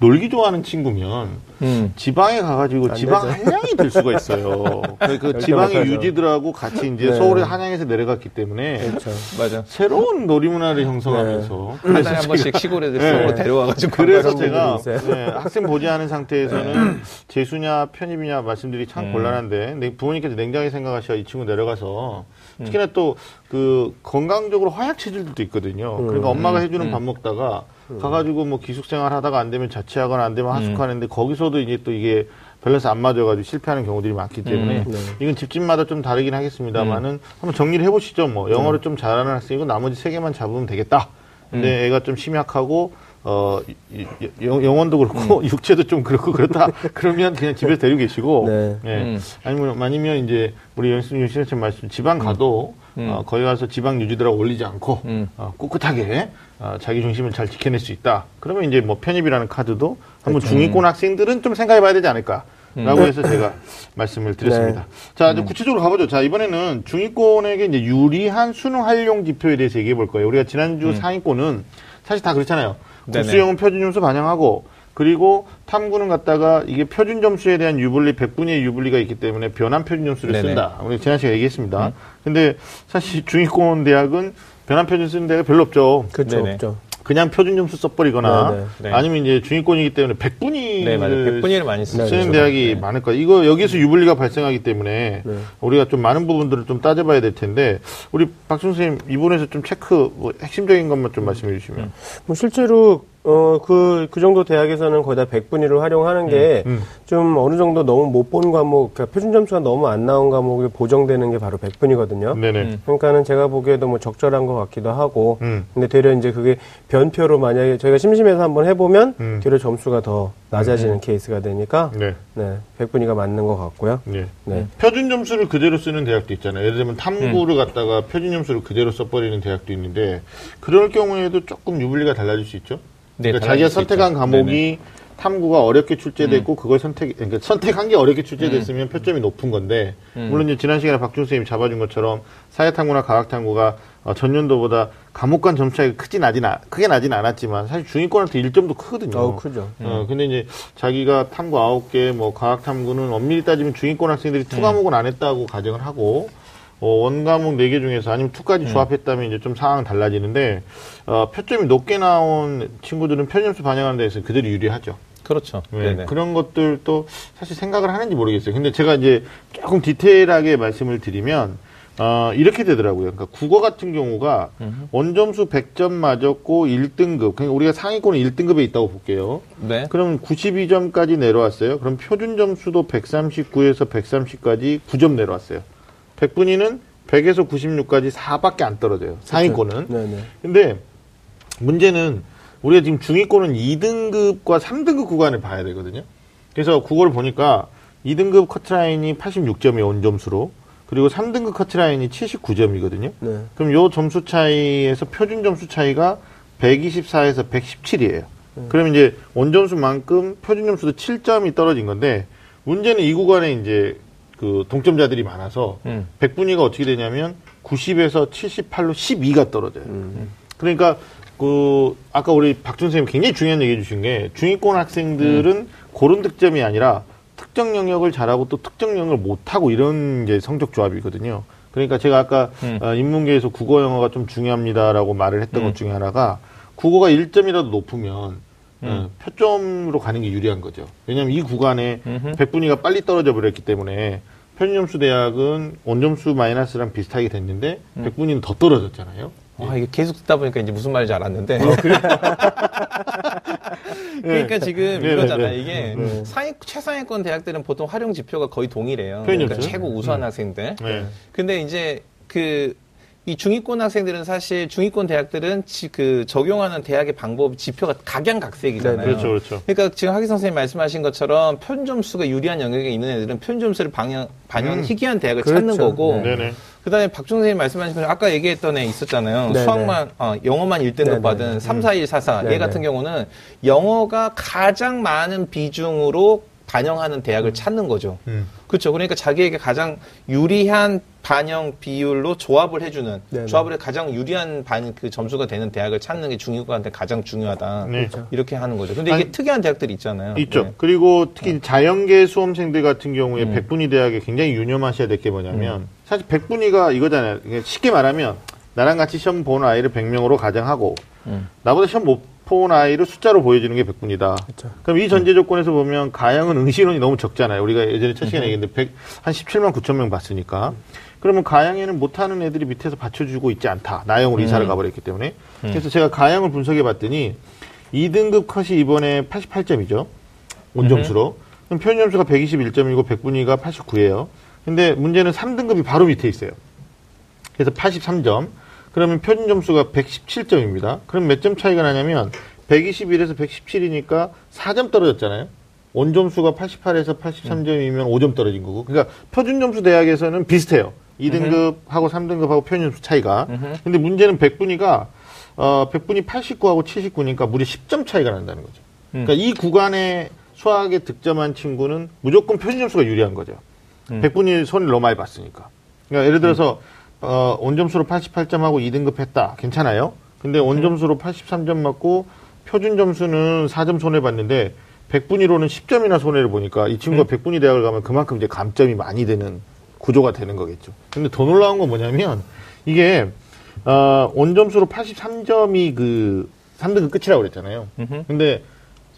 놀기 좋아하는 친구면 음. 지방에 가가지고 지방 되죠. 한양이 될 수가 있어요. <laughs> 그, 그 지방의 유지들하고 같이 이제 네. 서울의 한양에서 내려갔기 때문에 그렇죠. 맞아. 새로운 놀이문화를 형성하면서 네. 한달에 한 번씩 시골에 네. 데려와가지고 그래서 제가 네, 학생 보지 않은 상태에서는 재수냐 편입이냐 말씀드리기 참 음. 곤란한데 부모님께서 냉정하게 생각하셔 이 친구 내려가서 음. 특히나 또 그 건강적으로 허약 체질들도 있거든요. 그러니까 음. 엄마가 해주는 밥 먹다가 가가지고 뭐 기숙생활 하다가 안 되면 자취하거나 안 되면 하숙하는데 음. 거기서도 이제 또 이게 밸런스 안 맞아가지고 실패하는 경우들이 많기 때문에 음. 네. 이건 집집마다 좀 다르긴 하겠습니다만은 음. 한번 정리를 해보시죠. 뭐 영어를 네. 좀 잘하는 학생이고 나머지 세 개만 잡으면 되겠다. 근데 음. 애가 좀 심약하고 어, 영원도 그렇고, 음. <laughs> 육체도 좀 그렇고, 그렇다. 그러면 그냥 집에서 데리고 계시고, 네. 예. 음. 아니면, 아니면 이제, 우리 연수님 씨처럼 말씀, 지방 가도, 음. 어, 거기 가서 지방 유지들하고 올리지 않고, 음. 어, 꿋꿋하게, 어, 자기 중심을 잘 지켜낼 수 있다. 그러면 이제 뭐 편입이라는 카드도 한번 그렇죠. 중위권 학생들은 좀 생각해 봐야 되지 않을까. 라고 해서 제가 <laughs> 말씀을 드렸습니다. 네. 자, 이제 구체적으로 가보죠. 자, 이번에는 중위권에게 이제 유리한 수능 활용 지표에 대해서 얘기해 볼 거예요. 우리가 지난주 음. 상위권은 사실 다 그렇잖아요. 국수형은 표준 점수 반영하고 그리고 탐구는 갖다가 이게 표준 점수에 대한 유불리 100분의 유불리가 있기 때문에 변환 표준 점수를 네네. 쓴다. 우리 지난 시간에 얘기했습니다. 음. 근데 사실 중위권 대학은 변환 표준 쓰는 데가 별로 없죠. 그렇죠. 없죠. 그냥 표준 점수 써버리거나 네네. 네. 아니면 이제 중위권이기 때문에 100분위를 네, 100분위를 많이 쓰는. 대학이 네. 많을 거예요. 이거 여기서 유불리가 발생하기 때문에 네. 우리가 좀 많은 부분들을 좀 따져봐야 될 텐데 우리 박준 선생님 이번에서 좀 체크 뭐 핵심적인 것만 좀 말씀해 주시면. 음. 뭐 실제로 어, 그, 그 정도 대학에서는 거의 다 100분위를 활용하는 게, 음, 음. 좀 어느 정도 너무 못 본 과목, 그러니까 표준 점수가 너무 안 나온 과목이 보정되는 게 바로 100분이거든요. 네네. 음. 그러니까는 제가 보기에도 뭐 적절한 것 같기도 하고, 음. 근데 되려 이제 그게 변표로 만약에 저희가 심심해서 한번 해보면, 음. 되려 점수가 더 낮아지는 음. 케이스가 되니까, 네. 네. 100분위가 맞는 것 같고요. 네. 네. 표준 점수를 그대로 쓰는 대학도 있잖아요. 예를 들면 탐구를 갖다가 표준 점수를 그대로 써버리는 대학도 있는데, 그럴 경우에도 조금 유불리가 달라질 수 있죠? 네, 그러니까 자기가 선택한 있죠. 과목이 네네. 탐구가 어렵게 출제됐고 음. 그걸 선택 그러니까 선택한 게 어렵게 출제됐으면 음. 표점이 높은 건데 음. 물론 이제 지난 시간에 박준 선생님 잡아준 것처럼 사회탐구나 과학탐구가 어, 전년도보다 과목 간 점수 차이가 크진 나진 크게 나진 않았지만 사실 중위권한테 1점도 크거든요. 어, 크죠. 어, 근데 이제 자기가 탐구 9개 뭐 과학탐구는 엄밀히 따지면 중위권 학생들이 two 음. 과목은 안 했다고 가정을 하고 어, one 과목 4개 중에서 아니면 two까지 음. 조합했다면 이제 좀 상황은 달라지는데 어, 표점이 높게 나온 친구들은 표준 점수 반영하는 데서 그대로 유리하죠. 그렇죠. 네, 그런 것들도 사실 생각을 하는지 모르겠어요. 근데 제가 이제 조금 디테일하게 말씀을 드리면 어, 이렇게 되더라고요. 그러니까 국어 같은 경우가 음흠. 원점수 100점 맞았고 1등급. 그러니까 우리가 상위권은 1등급에 있다고 볼게요. 네. 그럼 92점까지 내려왔어요. 그럼 표준 점수도 139에서 130까지 9점 내려왔어요. 100분위는 100에서 96까지 4밖에 안 떨어져요. 상위권은. 네네. 네. 근데 문제는 우리가 지금 중위권은 2등급과 3등급 구간을 봐야 되거든요. 그래서 그걸 보니까 2등급 커트라인이 86점이 온 점수로 그리고 3등급 커트라인이 79점이거든요. 네. 그럼 요 점수 차이에서 표준 점수 차이가 124에서 117이에요. 네. 그러면 이제 원점수만큼 표준 점수도 7점이 떨어진 건데 문제는 이 구간에 이제 그 동점자들이 많아서 음. 100분위가 어떻게 되냐면 90에서 78로 12가 떨어져요. 음. 그러니까 그 아까 우리 박준 선생님 굉장히 중요한 얘기 해 주신 게 중위권 학생들은 음. 그런 득점이 아니라 특정 영역을 잘하고 또 특정 영역을 못하고 이런 이제 성적 조합이거든요. 그러니까 제가 아까 음. 어, 인문계에서 국어 영어가 좀 중요합니다라고 말을 했던 것 음. 중에 하나가 국어가 1점이라도 높으면 음. 어, 표점으로 가는 게 유리한 거죠. 왜냐하면 이 구간에 음흠. 백분위가 빨리 떨어져 버렸기 때문에 편점수 대학은 원점수 마이너스랑 비슷하게 됐는데 음. 백분위는 더 떨어졌잖아요. 아, 이게 계속 듣다 보니까 이제 무슨 말인지 알았는데. 어? <laughs> 그러니까 지금 네, 이거잖아요. 이게 네. 상위, 최상위권 대학들은 보통 활용 지표가 거의 동일해요. 그러니까 최고 우수한 음. 학생들. 네. 근데 이제 그 이 중위권 학생들은 사실 중위권 대학들은 지, 그 적용하는 대학의 방법 지표가 각양각색이잖아요. 네, 그렇죠, 그렇죠. 그러니까 지금 하기 선생님 말씀하신 것처럼 편점수가 유리한 영역에 있는 애들은 편점수를 반영 반영 음, 희귀한 대학을 그렇죠. 찾는 거고. 네. 그다음에 박종 선생님 말씀하신 것처럼 아까 얘기했던 애 있었잖아요. 네네. 수학만 어, 영어만 1등급 네네. 받은 3, 4, 1, 4, 4. 얘 같은 경우는 영어가 가장 많은 비중으로 반영하는 대학을 찾는 거죠. 음. 그렇죠. 그러니까 자기에게 가장 유리한 반영 비율로 조합을 해주는 네네. 조합을 해 가장 유리한 반 그 점수가 되는 대학을 찾는 게 중위권한테 가장 중요하다. 네. 그렇죠. 이렇게 하는 거죠. 근데 이게 아니, 특이한 대학들이 있잖아요. 있죠. 네. 그리고 특히 네. 자연계 수험생들 같은 경우에 음. 백분위 대학에 굉장히 유념하셔야 될 게 뭐냐면 음. 사실 백분위가 이거잖아요. 쉽게 말하면 나랑 같이 시험 보는 아이를 100명으로 가정하고 음. 나보다 시험 못 본 아이를 숫자로 보여주는 게 100분이다. 그렇죠. 그럼 이 전제 조건에서 보면 가형은 응시론이 너무 적잖아요. 우리가 예전에 첫 시간에 얘기했는데 100, 한 17만 9천 명 봤으니까. 그러면 가형에는 못하는 애들이 밑에서 받쳐주고 있지 않다. 나형으로 음. 이사를 가버렸기 때문에. 음. 그래서 제가 가형을 분석해 봤더니 2등급 컷이 이번에 88점이죠. 온점수로. 그럼 표준 점수가 121점이고 100분위가 89예요. 근데 문제는 3등급이 바로 밑에 있어요. 그래서 83점. 그러면 표준 점수가 117점입니다. 그럼 몇 점 차이가 나냐면 121에서 117이니까 4점 떨어졌잖아요. 원 점수가 88에서 83점이면 5점 떨어진 거고. 그러니까 표준 점수 대학에서는 비슷해요. 2등급하고 3등급하고 표준 점수 차이가. 근데 문제는 100분위가 어 100분이 89하고 79니까 무려 10점 차이가 난다는 거죠. 그러니까 이 구간에 수학에 득점한 친구는 무조건 표준 점수가 유리한 거죠. 음. 100분이 손을 너무 많이 봤으니까. 그러니까 예를 들어서 음. 어, 온점수로 88점하고 2등급 했다. 괜찮아요? 근데 온점수로 83점 맞고 표준 점수는 4점 손해 봤는데 100분위로는 10점이나 손해를 보니까 이 친구가 음. 100분위 대학을 가면 그만큼 이제 감점이 많이 되는 구조가 되는 거겠죠. 근데 더 놀라운 건 뭐냐면 이게 어, 온점수로 83점이 그 3등급 끝이라고 그랬잖아요. 음흠. 근데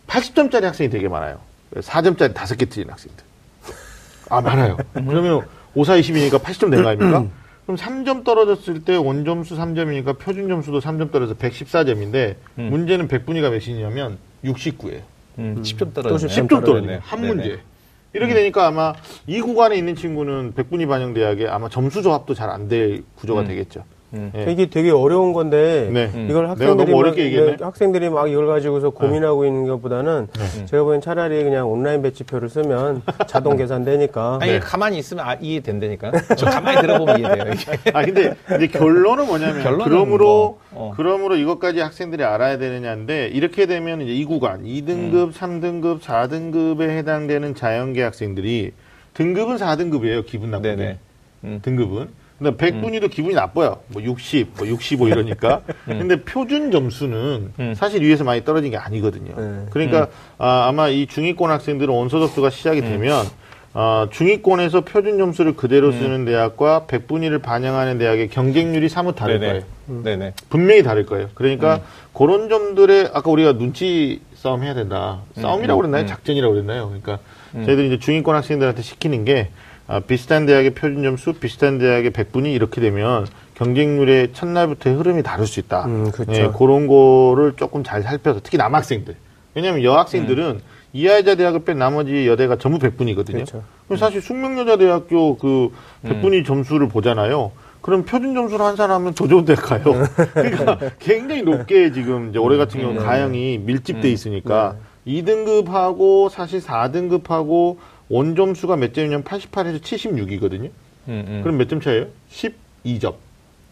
80점짜리 학생이 되게 많아요. 4점짜리 5개 틀린 학생들. 아, 많아요. 그러면 5, 4, 20이니까 80점 된 거 아닙니까? <clears throat> 그럼 3점 떨어졌을 때 원점수 3점이니까 표준 점수도 3점 떨어져서 114점인데 음. 문제는 100분위가 몇이냐면 69예요. 음, 10점 떨어졌네. 10점 떨어지네. 한 네네. 문제. 이렇게 음. 되니까 아마 이 구간에 있는 친구는 백분위 반영 대학에 아마 점수 조합도 잘 안 될 구조가 음. 되겠죠. 음. 네. 이게 되게 어려운 건데 네. 이걸 학생들이 막, 네, 학생들이 막 이걸 가지고서 고민하고 네. 있는 것보다는 네. 제가 보기엔 차라리 그냥 온라인 배치표를 쓰면 자동 계산되니까. 아니 네. 가만히 있으면 아, 이해된다니까. 저 가만히 들어보면 이해돼요. 이게. <laughs> 아 근데 이제 결론은 뭐냐면 결론은 그러므로 뭐, 어. 그러므로 이것까지 학생들이 알아야 되느냐인데 이렇게 되면 이제 이 구간 2등급, 음. 3등급, 4등급에 해당되는 자연계 학생들이 등급은 4등급이에요. 기분 나쁘게. 음. 등급은. 근데 100분위도 음. 기분이 나빠요. 뭐 60, 뭐 65 이러니까. <laughs> 음. 근데 표준 점수는 음. 사실 위에서 많이 떨어진 게 아니거든요. 네. 그러니까 음. 아, 마이 중위권 학생들은 원서 접수가 시작이 음. 되면 어, 중위권에서 표준 점수를 그대로 음. 쓰는 대학과 100분위를 반영하는 대학의 경쟁률이 사뭇 다를 네네. 거예요. 네네. 분명히 다를 거예요. 그러니까 그런 점들에 아까 우리가 눈치 싸움 해야 된다. 싸움이라고 그랬나요? 작전이라고 그랬나요? 그러니까 저희들이 이제 중위권 학생들한테 시키는 게 아, 비슷한 대학의 표준 점수, 비슷한 대학의 백분위 이렇게 되면 경쟁률의 첫날부터의 흐름이 다를 수 있다. 음, 그렇죠. 네, 그런 거를 조금 잘 살펴서 특히 남학생들. 왜냐하면 여학생들은 음. 이하여자 대학을 뺀 나머지 여대가 전부 백분위거든요. 그렇죠. 그럼 사실 숙명여자대학교 그 백분위 음. 점수를 보잖아요. 그럼 표준 점수를 한 사람은 더 좋은 데 가요. <laughs> 그러니까 굉장히 높게 지금 이제 올해 같은 경우 는 네. 가형이 밀집돼 음. 있으니까 네. 2등급하고 사실 4등급하고 원점수가 몇 점이냐면 88에서 76이거든요. 음, 음. 그럼 몇 점 차예요? 12점.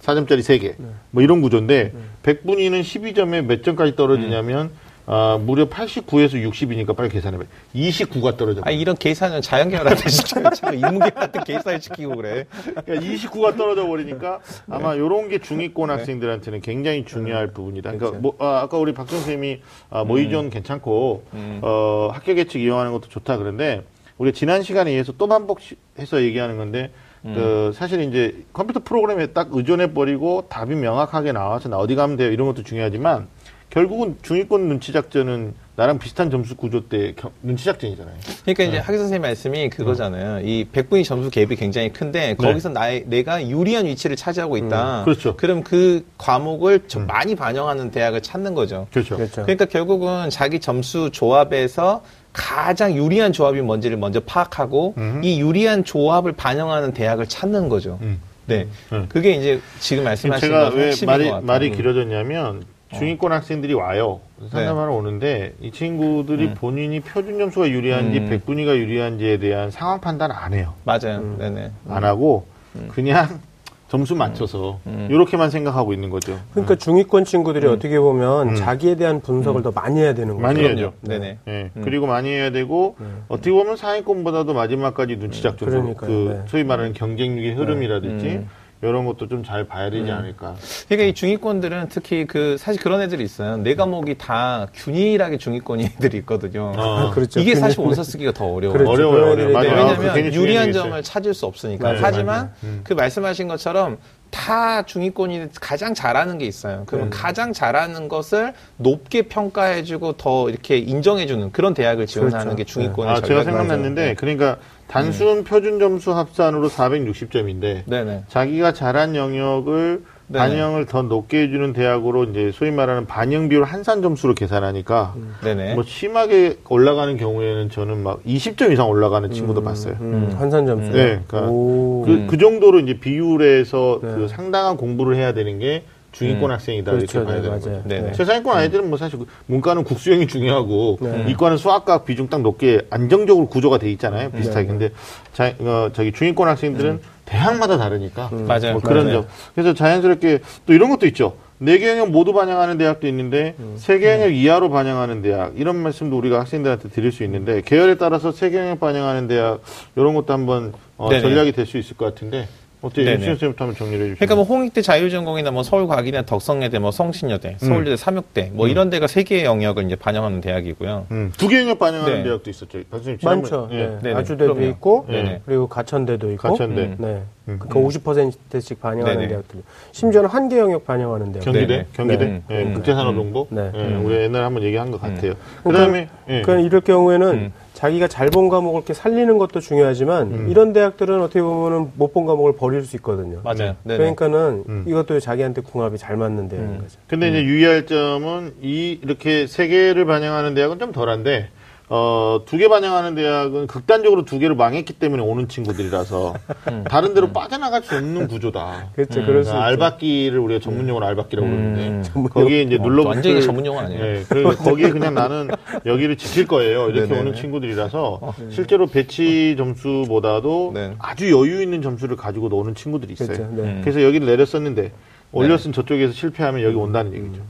4점짜리 3개. 네. 뭐 이런 구조인데 네. 100분위는 12점에 몇 점까지 떨어지냐면 음. 아, 무려 89에서 60이니까 빨리 계산해봐. 29가 떨어져. 아, 이런 계산은 자연계열한테 시켜요. 인문계 같은 계산을 시키고 그래. 그러니까 29가 떨어져 버리니까 아마 네. 요런 게 중위권 네. 학생들한테는 굉장히 중요할 네. 부분이다. 그러니까 그렇죠. 뭐, 아, 아까 우리 박정 선생님이 아, 모의존 음. 괜찮고 음. 어, 학교 계측 이용하는 것도 좋다 그런데 우리가 지난 시간에 의해서 또 반복해서 얘기하는 건데 음. 그 사실 이제 컴퓨터 프로그램에 딱 의존해 버리고 답이 명확하게 나와서 나 어디 가면 돼요 이런 것도 중요하지만 결국은 중위권 눈치 작전은 나랑 비슷한 점수 구조 때 겨, 눈치 작전이잖아요. 그러니까 이제 네. 학교 선생님 말씀이 그거잖아요. 어. 이 백분위 점수 갭이 굉장히 큰데 네. 거기서 네. 나의 내가 유리한 위치를 차지하고 있다. 음, 그렇죠. 그럼 그 과목을 좀 음. 많이 반영하는 대학을 찾는 거죠. 그렇죠. 그렇죠. 그러니까 결국은 자기 점수 조합에서 가장 유리한 조합이 뭔지를 먼저 파악하고 음. 이 유리한 조합을 반영하는 대학을 찾는 거죠. 음. 네. 음. 그게 이제 지금 말씀하신 제가 왜 말이, 말이 음. 길어졌냐면 중위권 어. 학생들이 와요. 상담하러 네. 오는데 이 친구들이 음. 본인이 표준 점수가 유리한지 음. 백분위가 유리한지에 대한 상황 판단 안 해요. 맞아요. 음. 네네. 안 하고 그냥 점수 맞춰서 음. 이렇게만 생각하고 있는 거죠. 그러니까 중위권 친구들이 음. 어떻게 보면 음. 자기에 대한 분석을 더 많이 해야 되는 거죠. 많이 해야죠. 네네. 네. 그리고 많이 해야 되고 네. 어떻게 보면 상위권보다도 마지막까지 눈치 작전 그 네. 소위 말하는 경쟁력의 흐름이라든지 이런 것도 좀 잘 봐야 되지 음. 않을까. 그러니까 이 중위권들은 특히 그 사실 그런 애들이 있어요. 내 과목이 다 균일하게 중위권이 애들이 있거든요. 아, 그렇죠. 이게 사실 원서 쓰기가 더 어려워요. 그렇죠. 어려워요. 어려워요. 왜냐하면 아, 유리한 점을 찾을 수 없으니까. 네, 하지만 음. 그 말씀하신 것처럼 다 중위권이 가장 잘하는 게 있어요. 그러면 네. 가장 잘하는 것을 높게 평가해주고 더 이렇게 인정해주는 그런 대학을 지원하는 그렇죠. 게 중위권의 네. 아, 제가 생각났는데 네. 그러니까 단순 음. 표준 점수 합산으로 460점인데 네네. 자기가 잘한 영역을 네 반영을 더 높게 해주는 대학으로 이제 소위 말하는 반영 비율 한산 점수로 계산하니까 음. 네네. 뭐 심하게 올라가는 경우에는 저는 막 20점 이상 올라가는 친구도 음. 봤어요. 음. 한산 점수. 네, 그러니까 그, 그 정도로 이제 비율에서 네. 그 상당한 공부를 해야 되는 게 중위권 음. 학생이다 그렇죠, 이렇게 봐야 네, 되는 거죠. 네. 최상위권 아이들은 뭐 사실 문과는 국수형이 중요하고 네. 이과는 수학과 비중 딱 높게 안정적으로 구조가 돼 있잖아요. 비슷하게. 네. 근데 자, 어, 저기 중위권 학생들은 음. 대학마다 다르니까 음. 맞아요. 뭐 그런 점. 그래서 자연스럽게 또 이런 것도 있죠. 네 개 영역 모두 반영하는 대학도 있는데 음. 세개 영역 음. 이하로 반영하는 대학 이런 말씀도 우리가 학생들한테 드릴 수 있는데 계열에 따라서 세개 영역 반영하는 대학 이런 것도 한번 어, 전략이 될 수 있을 것 같은데 어떻게 선생님부터 한번 정리를 해주시죠. 그러니까 뭐 홍익대 자율전공이나 뭐 서울과학이나 덕성여대, 뭐 성신여대, 음. 서울대 삼육대 뭐 음. 이런 데가 세 개의 영역을 이제 반영하는 대학이고요. 음. 두개 영역 반영하는 네. 대학도 있었죠. 교수님 많죠. 예. 네. 아주대도 있고 네. 그리고 가천대도 있고. 가천대. 음. 네. 음. 그러니까 50%씩 반영하는 네네. 대학들. 심지어는 한 개 영역 반영하는 대학. 경기대, 네네. 경기대, 네. 네. 음. 국제산업정보. 네. 네. 우리 옛날에 한번 얘기한 것 같아요. 그다음에 그러니까, 그러니까 이럴 경우에는 자기가 잘 본 과목을 이렇게 살리는 것도 중요하지만 음. 이런 대학들은 어떻게 보면은 못 본 과목을 버릴 수 있거든요. 맞아요. 네네. 그러니까는 음. 이것도 자기한테 궁합이 잘 맞는 대학인 음. 거죠. 근데 이제 유의할 점은 이 이렇게 세 개를 반영하는 대학은 좀 덜한데 어, 두 개 반영하는 대학은 극단적으로 두 개를 망했기 때문에 오는 친구들이라서 음. 다른 데로 음. 빠져나갈 수 없는 구조다. 그렇죠. 음. 그럴 수 알바끼를 우리가 전문용어로 알바끼라고 그러는데 음. 거기에 이제 어, 눌러 완전히 전문용어 아니에요. 네, 그래서 거기에 그냥 나는 여기를 지킬 거예요. 이렇게 네네. 오는 친구들이라서 어. 실제로 배치 점수보다도 네. 아주 여유 있는 점수를 가지고 오는 친구들이 있어요. 그렇죠. 네. 그래서 여기를 내렸었는데 올렸으면 네. 저쪽에서 실패하면 여기 온다는 얘기죠.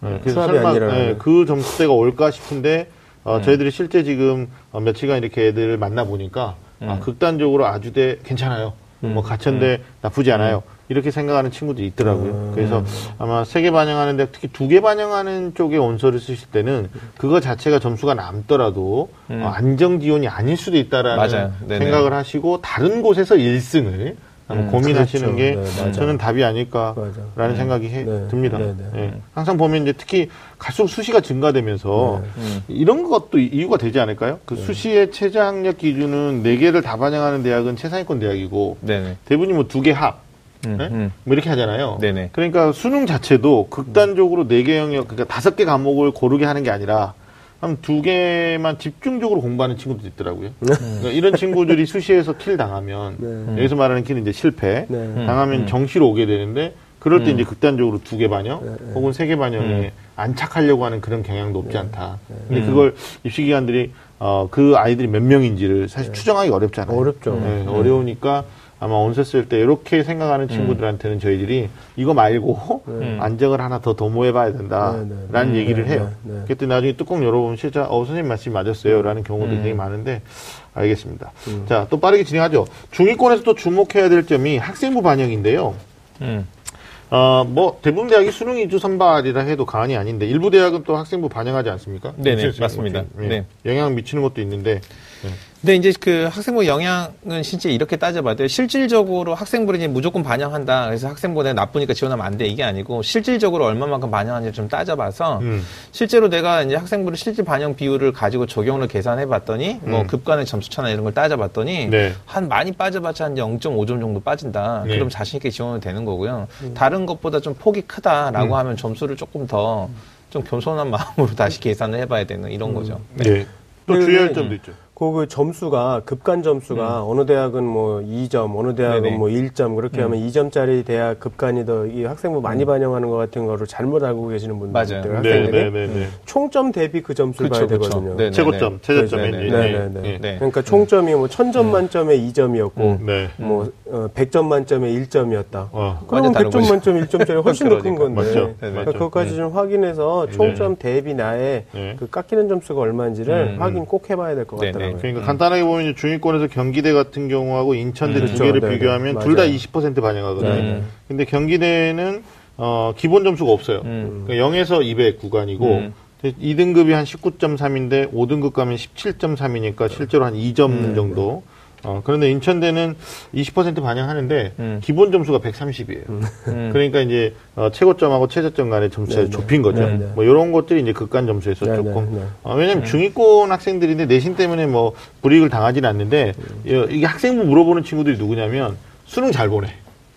네, 그래서 설마 네, 그 점수대가 올까 싶은데 어, 음. 저희들이 실제 지금 어, 며칠간 이렇게 애들을 만나 보니까 아, 음. 아, 극단적으로 아주대 괜찮아요. 음. 뭐 가천대 음. 나쁘지 않아요. 이렇게 생각하는 친구들이 있더라고요. 음. 그래서 아마 세 개 반영하는데 특히 두 개 반영하는 쪽에 원서를 쓰실 때는 그거 자체가 점수가 남더라도 음. 어, 안정 지원이 아닐 수도 있다라는 생각을 하시고 다른 곳에서 1승을 음, 고민하시는 그렇죠. 게 네, 저는 답이 아닐까라는 맞아. 생각이 해, 네, 듭니다. 네, 네. 네. 항상 보면 이제 특히 갈수록 수시가 증가되면서 음. 이런 것도 이유가 되지 않을까요? 그 수시의 최저 학력 기준은 네 개를 다 반영하는 대학은 최상위권 대학이고 대부분이 뭐 두 개 합. 음, 음. 뭐 이렇게 하잖아요. 그러니까 수능 자체도 극단적으로 네 개 영역, 그러니까 다섯 개 과목을 고르게 하는 게 아니라 한 두 개만 집중적으로 공부하는 친구도 있더라고요. 네. 그러니까 이런 친구들이 수시에서 킬 당하면 네. 여기서 말하는 킬은 이제 실패 네. 당하면 음. 정시로 오게 되는데 그럴 때 음. 이제 극단적으로 두 개 반영 네, 네. 혹은 세 개 반영에 음. 안착하려고 하는 그런 경향도 없지 않다. 근데 음. 그걸 입시기관들이 어, 그 아이들이 몇 명인지를 사실 추정하기 어렵잖아요. 어렵죠. 네, 어려우니까 아마 온세 쓸 때 이렇게 생각하는 음. 친구들한테는 저희들이 이거 말고 네. 안정을 하나 더 도모해봐야 된다라는 네, 네. 얘기를 해요. 그때 나중에 뚜껑 열어보면 실제 어 선생님 말씀이 맞았어요라는 경우도 되게 많은데 알겠습니다. 음. 자또 빠르게 진행하죠. 중위권에서 또 주목해야 될 점이 학생부 반영인데요. 음. 어, 뭐, 대부분 대학이 수능 이주 선발이라 해도 과언이 아닌데, 일부 대학은 또 학생부 반영하지 않습니까? 네네, 맞습니다. 네. 네. 영향 미치는 것도 있는데, 네. 근데 이제 그 학생부 영향은 실제 이렇게 따져봐도 실질적으로 학생부를 이제 무조건 반영한다. 그래서 학생부에 나쁘니까 지원하면 안 돼. 이게 아니고 실질적으로 얼마만큼 반영하는지 좀 따져봐서 음. 실제로 내가 이제 학생부를 실질 반영 비율을 가지고 적용을 계산해 봤더니 뭐 음. 급간의 점수 차나 이런 걸 따져 봤더니 네. 한 많이 빠져봤자 한 0.5점 정도 빠진다. 네. 그럼 자신 있게 지원이 되는 거고요. 음. 다른 것보다 좀 폭이 크다라고 음. 하면 점수를 조금 더 좀 겸손한 <laughs> 마음으로 다시 계산을 해봐야 되는 이런 음. 거죠. 네. 네. 또 주의할 점도 있죠. 그 점수가 급간 점수가 음. 어느 대학은 뭐 2점, 어느 대학은 네네. 뭐 1점 그렇게 음. 하면 2점짜리 대학 급간이 더 이 학생부 많이 음. 반영하는 것 같은 거를 잘못 알고 계시는 분들 맞아요. 학생들이 네, 네, 네, 총점 대비 그 점수를 그쵸, 봐야 되거든요. 그쵸. 최고점, 최저점이 네, 네, 네. 그러니까 총점이 뭐 천점 만점에 2점이었고 뭐 어, 100점 만점에 1점이었다. 어. 그러면 100점 만점 1점짜리 훨씬 더 큰 건데. 맞죠. 그러니까 그것까지 네. 좀 확인해서 총점 네. 대비 나의 네. 그 깎이는 점수가 얼마인지를 음. 확인 꼭 해봐야 될 것 같더라 고요. 그러니까 음. 간단하게 보면 중위권에서 경기대 같은 경우하고 인천대 음. 두 개를 그렇죠. 비교하면 둘 다 20% 반영하거든요. 근데 경기대는 어, 기본 점수가 없어요. 음. 그러니까 0에서 200 구간이고 음. 2등급이 한 19.3인데 5등급 가면 17.3이니까 실제로 한 2점 음. 정도. 어, 그런데 인천대는 20% 반영하는데 음. 기본 점수가 130이에요. 음. <laughs> 음. 그러니까 이제 어, 최고점하고 최저점 간의 점수가 네, 네. 좁힌 거죠. 네, 네. 뭐 이런 것들이 이제 극간 점수에서 네, 조금 네, 어, 왜냐면 하 중위권 학생들인데 내신 때문에 뭐 불이익을 당하지는 않는데 음. 이게 학생부 물어보는 친구들이 누구냐면 수능 잘 보내.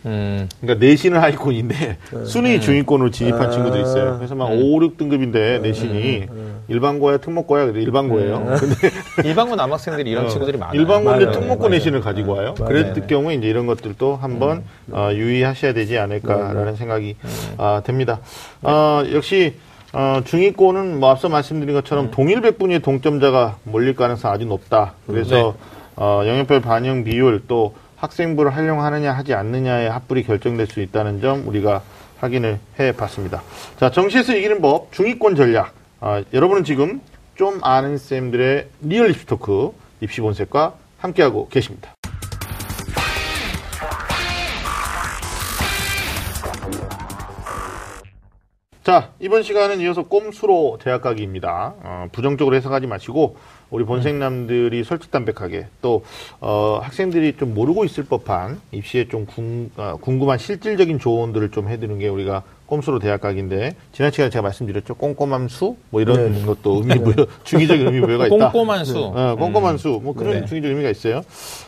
음. 그러니까 내신을 하위권인데 <laughs> 네. 순위 네. 중위권으로 진입한 아. 친구들이 있어요. 그래서 막 네. 5, 6등급인데 내신이 네. 일반고야 특목고야 그래 일반고예요. 네. 근데 <laughs> 일반고 남학생들이 이런 어, 친구들이 많아요. 일반고인데 특목고 맞아요. 내신을 가지고 와요. 그랬을 경우에 이제 이런 것들도 한번 음. 어, 유의하셔야 되지 않을까라는 생각이 어, 됩니다. 어, 역시 어, 중위권은 뭐 앞서 말씀드린 것처럼 음. 동일 백분위의 동점자가 몰릴 가능성 아주 높다. 그래서 어, 영역별 반영 비율 또 학생부를 활용하느냐 하지 않느냐의 합불이 결정될 수 있다는 점 우리가 확인을 해 봤습니다. 자, 정시에서 이기는 법, 중위권 전략. 아, 여러분은 지금 좀 아는 쌤들의 real 입시 talk, 입시 본색과 함께하고 계십니다. 자, 이번 시간은 이어서 꼼수로 대학 가기입니다. 어, 부정적으로 해석하지 마시고 우리 본생남들이 솔직담백하게 또 어, 학생들이 좀 모르고 있을 법한 입시에 좀 궁, 어, 궁금한 실질적인 조언들을 좀 해드리는 게 우리가 꼼수로 대학 가기인데 지난 시간에 제가 말씀드렸죠 꼼꼼한 수뭐 이런 네. 것도 의미 부여 <laughs> 중의적인 의미 부여가 있다. 꼼꼼한 수. 어, 꼼꼼한 음. 수뭐 그런 네. 중의적 의미가 있어요.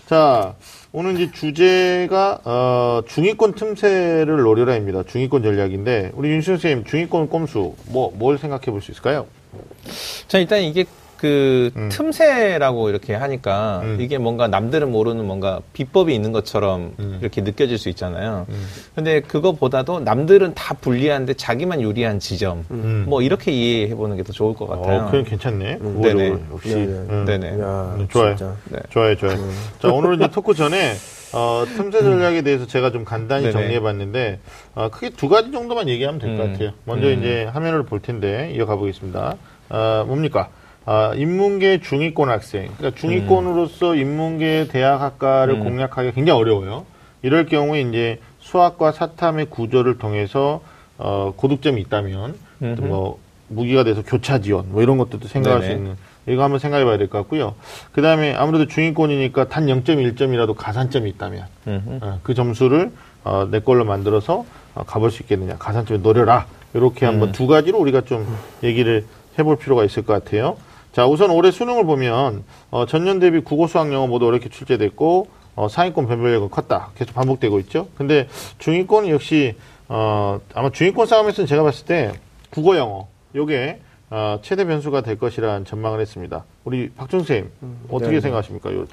자 오늘 이제 주제가 어, 중위권 틈새를 노려라입니다. 중위권 전략인데 우리 윤신 선생님 중위권 꼼수 뭐 뭘 생각해 볼 수 있을까요? 자 일단 이게 그 음. 틈새라고 이렇게 하니까 음. 이게 뭔가 남들은 모르는 뭔가 비법이 있는 것처럼 음. 이렇게 느껴질 수 있잖아요. 음. 근데 그거보다도 남들은 다 불리한데 자기만 유리한 지점 음. 뭐 이렇게 이해해 보는 게 더 좋을 것 같아요. 어, 그건 괜찮네. 음. 네네. 역시. 네네. 네네. 야, 좋아요. 네. 좋아요, 좋아요. 자, 오늘은 이제 토크 전에 어, 틈새 전략에 대해서 제가 좀 간단히 정리해 봤는데, 어, 크게 두 가지 정도만 얘기하면 될 것 같아요. 먼저 이제 화면을 볼 텐데, 이어가 보겠습니다. 어, 뭡니까? 아, 인문계 중위권 학생. 그러니까 중위권으로서 인문계 대학학과를 음. 공략하기가 굉장히 어려워요. 이럴 경우에 이제 수학과 사탐의 구조를 통해서 어, 고득점이 있다면 뭐 무기가 돼서 교차 지원 뭐 이런 것들도 생각할 네네. 수 있는 이거 한번 생각해 봐야 될 것 같고요. 그 다음에 아무래도 중위권이니까 단 0.1점이라도 가산점이 있다면 어, 그 점수를 어, 내 걸로 만들어서 어, 가볼 수 있겠느냐. 가산점에 노려라. 이렇게 한번 음. 두 가지로 우리가 좀 얘기를 해볼 필요가 있을 것 같아요. 자, 우선 올해 수능을 보면 어, 전년 대비 국어, 수학, 영어 모두 어렵게 출제됐고 어, 상위권 변별력은 컸다. 계속 반복되고 있죠. 근데 중위권은 역시 어, 아마 중위권 싸움에서는 제가 봤을 때 국어, 영어 요게 어, 최대 변수가 될 것이라는 전망을 했습니다. 우리 박준 쌤 음, 어떻게 네. 생각하십니까? 요?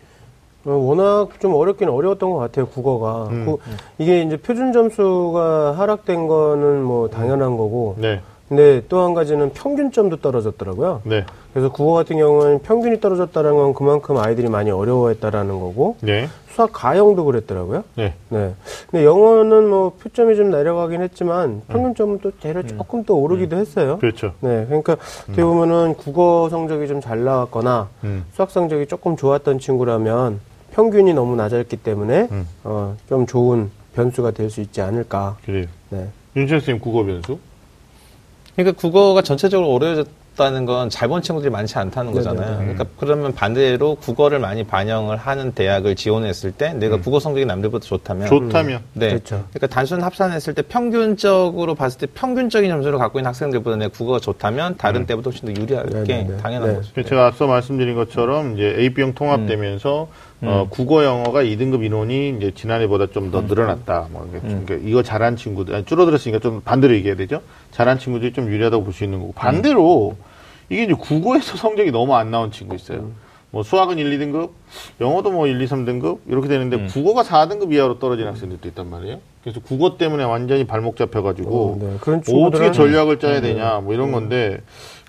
어, 워낙 좀 어렵긴 어려웠던 것 같아요 국어가 음. 그, 이게 이제 표준 점수가 하락된 거는 뭐 당연한 거고 네. 근데 또 한 가지는 평균점도 떨어졌더라고요. 네. 그래서 국어 같은 경우는 평균이 떨어졌다는 건 그만큼 아이들이 많이 어려워했다라는 거고. 네. 수학 가형도 그랬더라고요. 네. 네. 근데 영어는 뭐 표점이 좀 내려가긴 했지만 평균점은 또 대략 음. 조금 또 오르기도 음. 했어요. 그렇죠. 네. 그러니까 어떻게 음. 보면은 국어 성적이 좀 잘 나왔거나 음. 수학 성적이 조금 좋았던 친구라면 평균이 너무 낮았기 때문에 음. 어, 좀 좋은 변수가 될 수 있지 않을까. 그래요. 네. 윤철 선생님 국어 변수? 그러니까 국어가 전체적으로 어려워졌다는 건 잘 본 친구들이 많지 않다는 네네. 거잖아요. 그러니까 그러면 반대로 국어를 많이 반영을 하는 대학을 지원했을 때 내가 음. 국어 성적이 남들보다 좋다면 좋다면 네. 그렇죠. 그러니까 단순 합산했을 때 평균적으로 봤을 때 평균적인 점수를 갖고 있는 학생들보다 내 국어가 좋다면 다른 음. 때보다 훨씬 더 유리하게 네네네. 당연한 네. 거죠. 제가 앞서 말씀드린 것처럼 이제 AB형 통합되면서 음. 어, 음. 어, 국어 영어가 2등급 인원이 이제 지난해보다 좀더 음. 늘어났다. 뭐, 음. 그러니까 이거 잘한 친구들, 아니, 줄어들었으니까 좀 반대로 얘기해야 되죠. 잘한 친구들이 좀 유리하다고 볼 수 있는 거고. 반대로 이게 이제 국어에서 <laughs> 성적이 너무 안 나온 친구 있어요. 음. 뭐 수학은 1, 2등급, 영어도 뭐 1, 2, 3등급 이렇게 되는데 음. 국어가 4등급 이하로 떨어진 학생들도 있단 말이에요. 그래서 국어 때문에 완전히 발목 잡혀가지고 어, 네. 어떻게 전략을 짜야 네. 되냐 뭐 이런 건데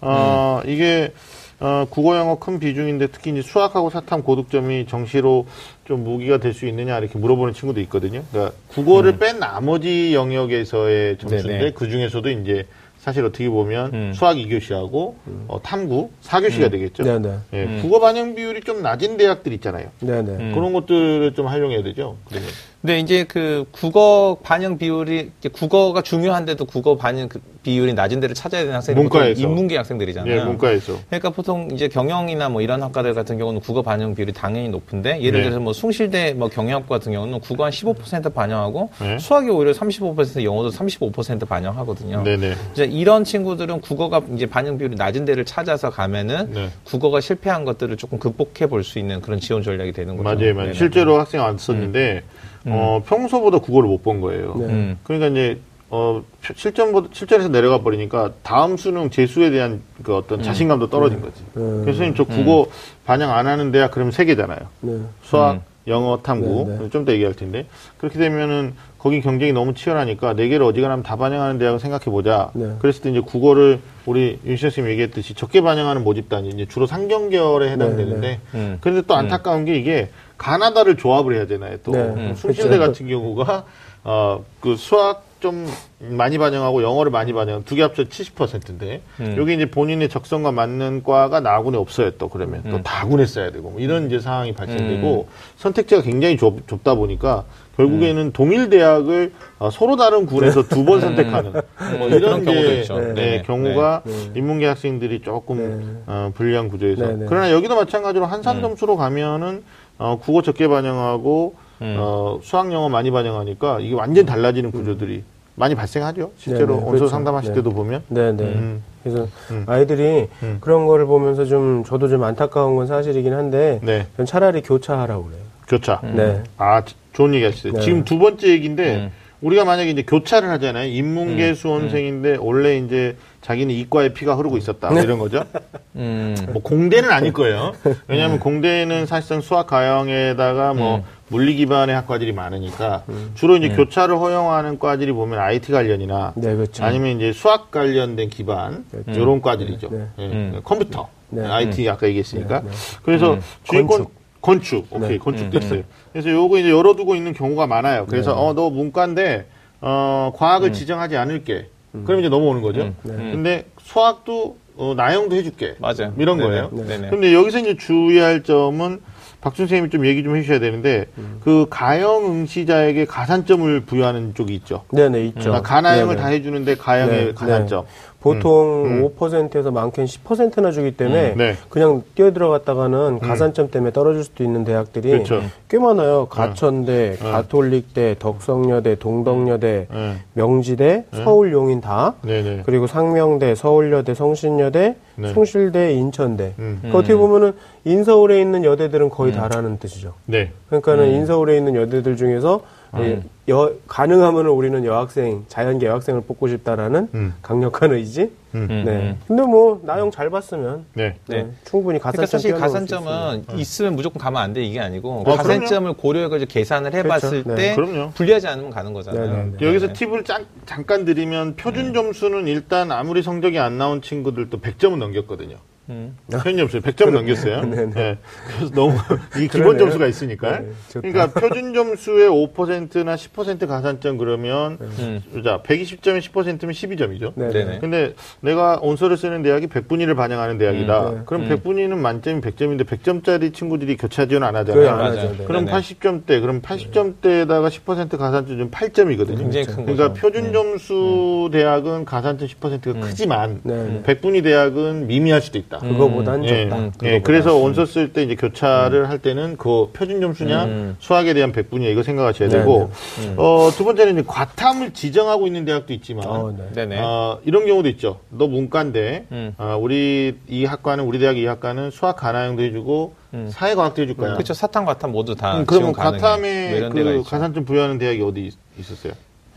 어, 이게 어, 국어 영어 큰 비중인데 특히 이제 수학하고 사탐 고득점이 정시로 좀 무기가 될 수 있느냐 이렇게 물어보는 친구도 있거든요. 그러니까 국어를 음. 뺀 나머지 영역에서의 점수인데 그 중에서도 이제 사실 어떻게 보면 음. 수학 2교시하고 음. 어, 탐구 4교시가 음. 되겠죠. 네네. 예, 음. 국어 반영 비율이 좀 낮은 대학들 있잖아요. 네네. 그런 것들을 좀 활용해야 되죠. 그러면. 근데 이제 그 국어 반영 비율이 국어가 중요한데도 국어 반영 그 비율이 낮은 데를 찾아야 되는 학생들이 문과에서. 인문계 학생들이잖아요. 예, 문과에서. 그러니까 보통 이제 경영이나 뭐 이런 학과들 같은 경우는 국어 반영 비율이 당연히 높은데 예를 네. 들어서 뭐 숭실대 뭐 경영학과 같은 경우는 국어 한 15% 반영하고 네. 수학이 오히려 35% 영어도 35% 반영하거든요. 네네. 이제 이런 친구들은 국어가 이제 반영 비율이 낮은 데를 찾아서 가면은 네. 국어가 실패한 것들을 조금 극복해 볼 수 있는 그런 지원 전략이 되는 거죠. 맞아요, 맞아요. 실제로 학생 안 썼는데 음. 음. 어, 평소보다 국어를 못 본 거예요. 네. 음. 그러니까 이제 어, 실전보다, 실전에서 내려가 버리니까 다음 수능 재수에 대한 그 어떤 음. 자신감도 떨어진 거지. 음. 그래서 선생님 저 국어 음. 반영 안 하는 데야 그러면 세 개잖아요. 네. 수학, 음. 영어, 탐구. 네, 네. 좀더 얘기할 텐데. 그렇게 되면은 거기 경쟁이 너무 치열하니까 네 개를 어지간하면 다 반영하는 대학을 생각해 보자. 네. 그랬을 때 이제 국어를 우리 윤시영 선생님 얘기했듯이 적게 반영하는 모집단이 이제 주로 상경결에 해당되는데 네, 네. 그런데 또 안타까운 게 이게 가나다를 조합을 해야 되나요? 또 네. 숭실대 그렇죠. 같은 경우가 어 그 수학 좀 많이 반영하고 영어를 많이 반영 두 개 합쳐 70%인데 음. 여기 이제 본인의 적성과 맞는 과가 나군에 없어요 또 그러면 음. 또 다군에 써야 되고 뭐 이런 이제 상황이 발생되고 음. 선택지가 굉장히 좁, 좁다 보니까 결국에는 음. 동일 대학을 어, 서로 다른 군에서 두번 음. 선택하는 뭐 이런 이제 네, 네, 경우가 네. 네. 인문계 학생들이 조금 네. 어, 불리한 구조에서 네, 그러나 여기도 마찬가지로 한산 점수로 가면은 어, 국어 적게 반영하고 음. 어, 수학 영어 많이 반영하니까 이게 완전 달라지는 구조들이 많이 발생하죠. 실제로 네네, 온서 그렇죠. 상담하실 네. 때도 보면. 네네. 음. 그래서 음. 아이들이 음. 그런 거를 보면서 좀 저도 좀 안타까운 건 사실이긴 한데 네. 전 차라리 교차하라고 그래요. 교차. 네. 아 좋은 얘기 하시죠. 네. 지금 두 번째 얘기인데 음. 우리가 만약에 이제 교차를 하잖아요. 인문계 음. 수험생인데 음. 원래 이제 자기는 이과에 피가 흐르고 있었다. 뭐 이런 거죠. <laughs> 음. 뭐 공대는 아닐 거예요. 왜냐하면 공대는 사실상 수학 가형에다가 뭐 물리 기반의 학과들이 많으니까 음. 주로 이제 네. 교차를 허용하는 과들이 보면 IT 관련이나 네, 그렇죠. 아니면 이제 수학 관련된 기반 그렇죠. 이런 과들이죠. 네. 네. 음. 컴퓨터, IT 아까 얘기했으니까. 그래서 음. 주인권 건축, 건축. 오케이 건축 됐어요. 그래서 요거 이제 열어두고 있는 경우가 많아요. 그래서 어 너 문과인데 어 과학을 지정하지 않을게. 그럼 이제 넘어오는 거죠. 근데 수학도 어, 나영도 해줄게. 맞아요. 이런 네네. 거예요. 네네. 근데 여기서 이제 주의할 점은 박준 선생님이 좀 얘기 좀 해주셔야 되는데 음. 그 가형 응시자에게 가산점을 부여하는 쪽이 있죠. 네네 있죠. 그러니까 가나형을 네네. 다 해주는데 가형의 네, 가산점. 네. 보통 음. 5%에서 많게는 10%나 주기 때문에 음. 네. 그냥 뛰어 들어갔다가는 음. 가산점 때문에 떨어질 수도 있는 대학들이 그렇죠. 꽤 많아요. 가천대, 네. 가톨릭대, 덕성여대, 동덕여대, 네. 명지대, 네. 서울 용인 다. 네네. 그리고 상명대, 서울여대, 성신여대, 네. 숭실대, 인천대. 음. 그러니까 어떻게 보면은 인서울에 있는 여대들은 거의 음. 다라는 뜻이죠. 네. 그러니까는 음. 인서울에 있는 여대들 중에서 음. 여, 가능하면 우리는 여학생, 자연계 여학생을 뽑고 싶다라는 음. 강력한 의지. 음. 네. 음. 근데 뭐 나영 잘 봤으면 네. 네. 네. 충분히 가산점. 그러니까 사실 가산점은 있으면 무조건 가면 안 돼 이게 아니고 어, 가산점을 고려해가지고 계산을 해봤을 그렇죠. 때 네. 불리하지 않으면 가는 거잖아요. 네, 네, 여기서 팁을 짠, 잠깐 드리면 표준 점수는 일단 아무리 성적이 안 나온 친구들도 100점은 넘겼거든요. 음. 편이 없어요. 100점 넘겼어요. <laughs> 네, 네. 네. 그래서 너무 <laughs> 이 기본 점수가 있으니까. 네, 그러니까 표준 점수의 5%나 10% 가산점 그러면 음. 자 120점에 10%면 12점이죠. 네. 근데 내가 온서를 쓰는 대학이 100분위를 반영하는 대학이다. 음, 그럼 음. 100분위는 만점이 100점인데 100점짜리 친구들이 교차 지원 안 하잖아요. 안 하죠. 그럼 80점대. 그럼 80점대에다가 10% 가산점 좀 8점이거든요. 굉장히 큰 그러니까 거죠. 표준 점수 대학은 가산점 10%가 크지만 100분위 대학은 미미할 수도 있다. 적다. 그거보단 음. 적다. 음. 예, 그래서 원서 쓸 때 이제 교차를 음. 할 때는 그 표준 점수냐 음. 수학에 대한 백분위야 이거 생각하셔야 되고 네, 네. 어, 두 번째는 이제 과탐을 지정하고 있는 대학도 있지만 어, 네. 어, 이런 경우도 있죠. 너 문과인데 어, 우리 이 학과는 우리 대학 이 학과는 수학 가나형도 해주고 음. 사회과학도 해줄 거야. 그렇죠. 사탐, 과탐 모두 다. 음, 그러면 과탐에 뭐 그 가산점 부여하는 대학이 어디 있었어요?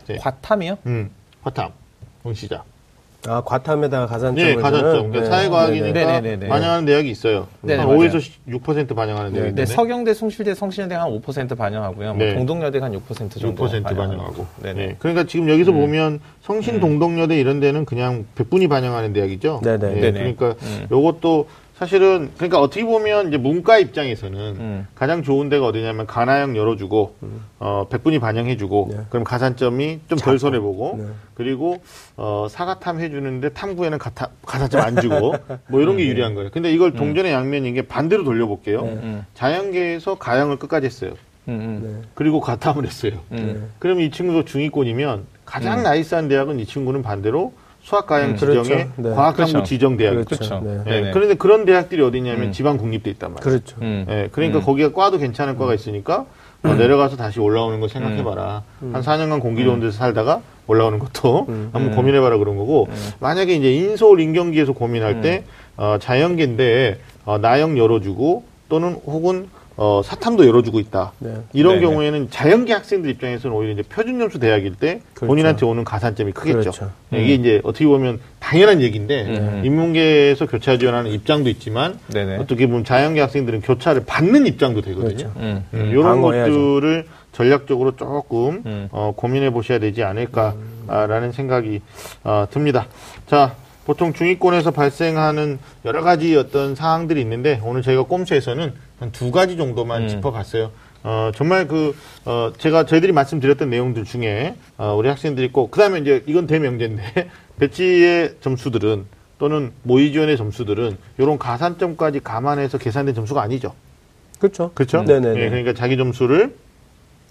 네. 과탐이요? 음, 과탐. 응시자. 아, 과탐에다가 가산점. 네, 가산점. 그러니까 네. 사회과학이니까 네네네네. 네, 네, 네. 반영하는 대학이 있어요. 네, 한 5에서 6% 반영하는 대학이 네, 서경대, 숭실대, 성신여대 한 5% 반영하고요. 뭐 동덕여대 한 6% 정도 6% 반영하고. 네. 그러니까 지금 여기서 음. 보면 성신 동덕여대 이런 데는 그냥 100분이 반영하는 대학이죠. 네, 네. 그러니까 음. 요것도 사실은 그러니까 어떻게 보면 이제 문과 입장에서는 음. 가장 좋은 데가 어디냐면 가나형 열어주고 음. 어 백분위 반영해주고 네. 그럼 가산점이 좀 덜 손해 보고 네. 그리고 어 사과탐 해주는데 탐구에는 가타, 가산점 안 주고 <laughs> 뭐 이런 게 네. 유리한 거예요. 근데 이걸 음. 동전의 양면인 게 반대로 돌려볼게요. 네. 음. 자연계에서 가형을 끝까지 했어요. 음, 네. 그리고 가탐을 했어요. 그럼 이 친구도 중위권이면 가장 나이스한 대학은 이 친구는 반대로 수학과형 음, 지정에 그렇죠. 네. 과학학부 그렇죠. 지정 대학 그렇죠. 네. 네. 그런데 그런 대학들이 어디냐면 음. 지방 국립대 있단 말이에요. 그렇죠. 음. 네. 그러니까 음. 거기가 과도 괜찮은 과가 있으니까 어, 내려가서 다시 올라오는 거 생각해봐라. 음. 한 4년간 공기 좋은 데서 살다가 올라오는 것도 한번 고민해봐라 그런 거고 만약에 이제 인서울 인경기에서 고민할 때 어, 자연계인데 어, 나영 열어주고 또는 혹은 어, 사탐도 열어주고 있다. 네. 이런 네네. 경우에는 자연계 학생들 입장에서는 오히려 이제 표준점수 대학일 때 그렇죠. 본인한테 오는 가산점이 크겠죠. 그렇죠. 네, 이게 음. 이제 어떻게 보면 당연한 얘기인데 음. 인문계에서 교차 지원하는 입장도 있지만 네네. 어떻게 보면 자연계 학생들은 교차를 받는 입장도 되거든요. 그렇죠. 음. 음. 이런 것들을 전략적으로 조금 음. 어, 고민해 보셔야 되지 않을까라는 생각이 어, 듭니다. 자. 보통 중위권에서 발생하는 여러 가지 어떤 사항들이 있는데 오늘 저희가 꼼수에서는 한 두 가지 정도만 음. 짚어봤어요. 어, 정말 그, 어, 제가 저희들이 말씀드렸던 내용들 중에, 어, 우리 학생들이 꼭, 그 다음에 이제 이건 대명제인데, <laughs> 배치의 점수들은 또는 모의 지원의 점수들은 이런 가산점까지 감안해서 계산된 점수가 아니죠. 그렇죠. 그렇죠. 네네. 네, 그러니까 자기 점수를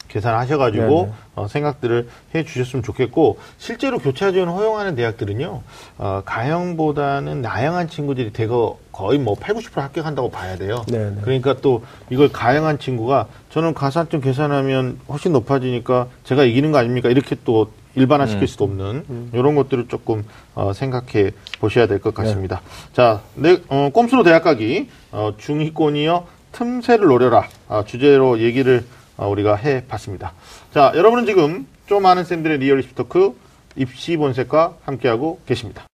계산하셔가지고 어, 생각들을 해 주셨으면 좋겠고 실제로 교차 지원 허용하는 대학들은요 어, 가형보다는 나형한 친구들이 대거 거의 뭐 8, 90% 합격한다고 봐야 돼요. 네네. 그러니까 또 이걸 가형한 친구가 저는 가산점 계산하면 훨씬 높아지니까 제가 이기는 거 아닙니까? 이렇게 또 일반화 시킬 음. 수도 없는 음. 이런 것들을 조금 어, 생각해 보셔야 될 것 같습니다. 네. 자, 내, 어, 꼼수로 대학 가기 어, 중위권이요 틈새를 노려라 아, 주제로 얘기를 어, 우리가 해봤습니다. 자, 여러분은 지금 좀 아는 쌤들의 real 입시 talk 입시 본색과 함께하고 계십니다.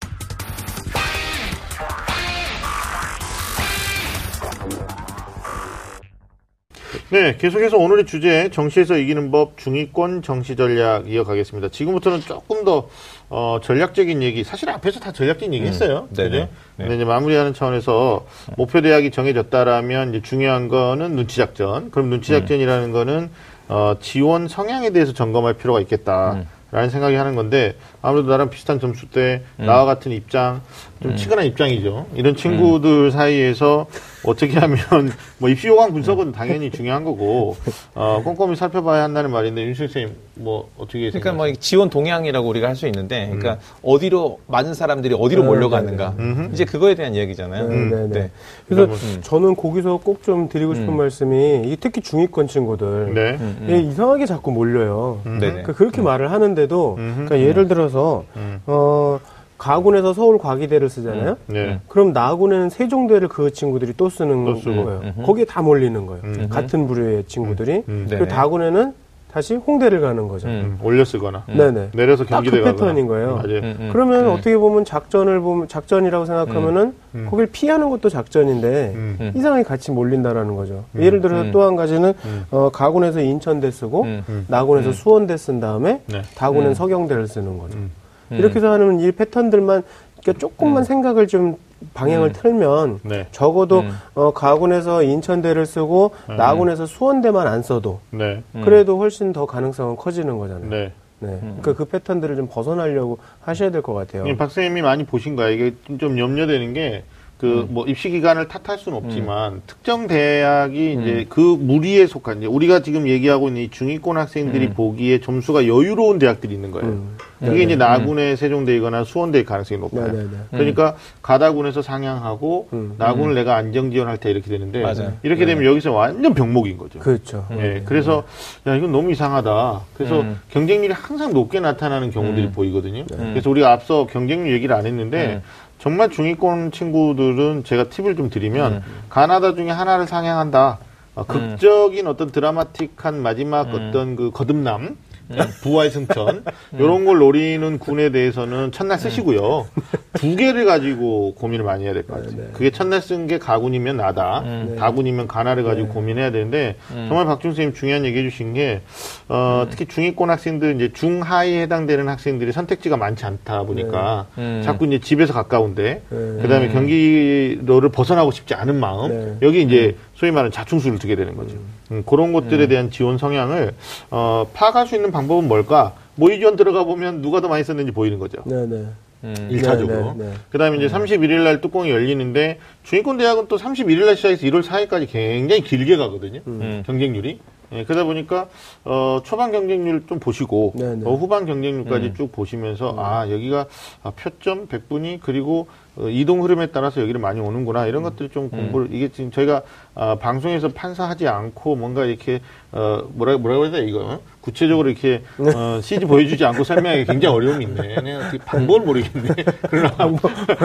네, 계속해서 오늘의 주제 정시에서 이기는 법 중위권 정시 전략 이어가겠습니다. 지금부터는 조금 더 어, 전략적인 얘기, 사실 앞에서 다 전략적인 얘기 음, 했어요. 음, 네네. 네. 근데 이제 마무리하는 차원에서 목표 대학이 정해졌다라면 이제 중요한 거는 눈치 작전. 그럼 눈치 음. 작전이라는 음. 거는 어, 지원 성향에 대해서 점검할 필요가 있겠다. 음. 라는 생각이 하는 건데 아무래도 나랑 비슷한 점수 때 음. 나와 같은 입장 좀 음. 치근한 입장이죠. 이런 친구들 음. 사이에서 어떻게 하면 <laughs> 뭐 입시 요강 분석은 당연히 중요한 거고 어, 꼼꼼히 살펴봐야 한다는 말인데 윤식 선생님 뭐 어떻게 그러니까 뭐 지원 동향이라고 우리가 할 수 있는데 그러니까 음. 어디로 많은 사람들이 어디로 네, 몰려가는가 네, 네. 이제 그거에 대한 이야기잖아요. 네, 네, 네. 그래서 음. 저는 거기서 꼭 좀 드리고 싶은 음. 말씀이 이게 특히 중위권 친구들 네. 예, 이상하게 자꾸 몰려요. 그러니까 그렇게 말을 하는데도 그러니까 예를 들어서 어. 가군에서 서울 과기대를 쓰잖아요. 음, 네. 그럼 나군에는 세종대를 그 친구들이 또 쓰는 또 거예요. 음, 거기에 다 몰리는 거예요. 음, 같은 부류의 친구들이. 음, 그리고 다군에는 다시 홍대를 가는 거죠. 음, 올려 쓰거나. 네네. 내려서 경기대 그 패턴인 거예요. 맞아요. 그러면 어떻게 보면 작전을 보면 작전이라고 생각하면은 거길 피하는 것도 작전인데 이상하게 같이 몰린다라는 거죠. 예를 들어서 또 한 가지는 어, 가군에서 인천대 쓰고 나군에서 수원대 쓴 다음에 네. 다군엔 서경대를 쓰는 거죠. 음. 이렇게 해서 하는 이 패턴들만 그러니까 조금만 음. 생각을 좀 방향을 음. 틀면 네. 적어도 음. 어, 가군에서 인천대를 쓰고 음. 나군에서 수원대만 안 써도 네. 그래도 훨씬 더 가능성은 커지는 거잖아요. 네. 네. 그러니까 그 패턴들을 좀 벗어나려고 하셔야 될 것 같아요. 박사님이 많이 보신 거야. 이게 좀 염려되는 게 그뭐 음. 입시 기간을 탓할 수는 없지만 음. 특정 대학이 음. 이제 그 무리에 속한 이제 우리가 지금 얘기하고 있는 이 중위권 학생들이 음. 보기에 점수가 여유로운 대학들이 있는 거예요. 음. 그게 네네. 이제 나군의 음. 세종대이거나 수원대일 가능성이 높아요. 네네네. 그러니까 가다군에서 상향하고 나군을 내가 안정 지원할 때 이렇게 되는데 맞아요. 이렇게 되면 여기서 완전 병목인 거죠. 그렇죠. 예. 그래서 야 이건 너무 이상하다. 그래서 경쟁률이 항상 높게 나타나는 경우들이 보이거든요. 그래서 우리가 앞서 경쟁률 얘기를 안 했는데 정말 중위권 친구들은 제가 팁을 좀 드리면 음. 가나다 중에 하나를 상향한다. 어, 극적인 음. 어떤 드라마틱한 마지막 음. 어떤 그 거듭남 부와의 승천 이런 걸 노리는 군에 대해서는 첫날 쓰시고요. 두 개를 가지고 고민을 많이 해야 될 것 같아요. 네, 네. 그게 첫날 쓴 게 가군이면 나다, 음. 다군이면 가나를 가지고 네. 고민해야 되는데 음. 정말 박준 선생님 중요한 얘기해 주신 게 어, 음. 특히 중위권 학생들 이제 중하위에 해당되는 학생들이 선택지가 많지 않다 보니까 네. 음. 자꾸 이제 집에서 가까운데 네. 그다음에 경기도를 벗어나고 싶지 않은 마음 여기 이제 소위 말하는 자충수를 두게 되는 거죠. 음, 그런 것들에 대한 지원 성향을 어, 파악할 수 있는 방법은 뭘까? 모의 지원 들어가 보면 누가 더 많이 썼는지 보이는 거죠. 네네. 음. 1차적으로. 네, 네, 네. 그 다음에 이제 31일 날 뚜껑이 열리는데 중위권 대학은 또 31일 날 시작해서 1월 4일까지 굉장히 길게 가거든요. 음. 경쟁률이. 예, 그러다 보니까 어, 초반 경쟁률 좀 보시고 어, 후반 경쟁률까지 음. 쭉 보시면서 음. 아 여기가 아, 표점 100분이 그리고 어, 이동 흐름에 따라서 여기를 많이 오는구나 이런 음. 것들 좀 공부를 음. 이게 지금 저희가 어, 방송에서 판사하지 않고 뭔가 이렇게 어, 뭐라 뭐라 그래야 돼 이거 구체적으로 이렇게 어, <laughs> CG 보여주지 않고 설명하기 굉장히 어려움이 있네. 내가 방법을 모르겠네. <laughs> 그러나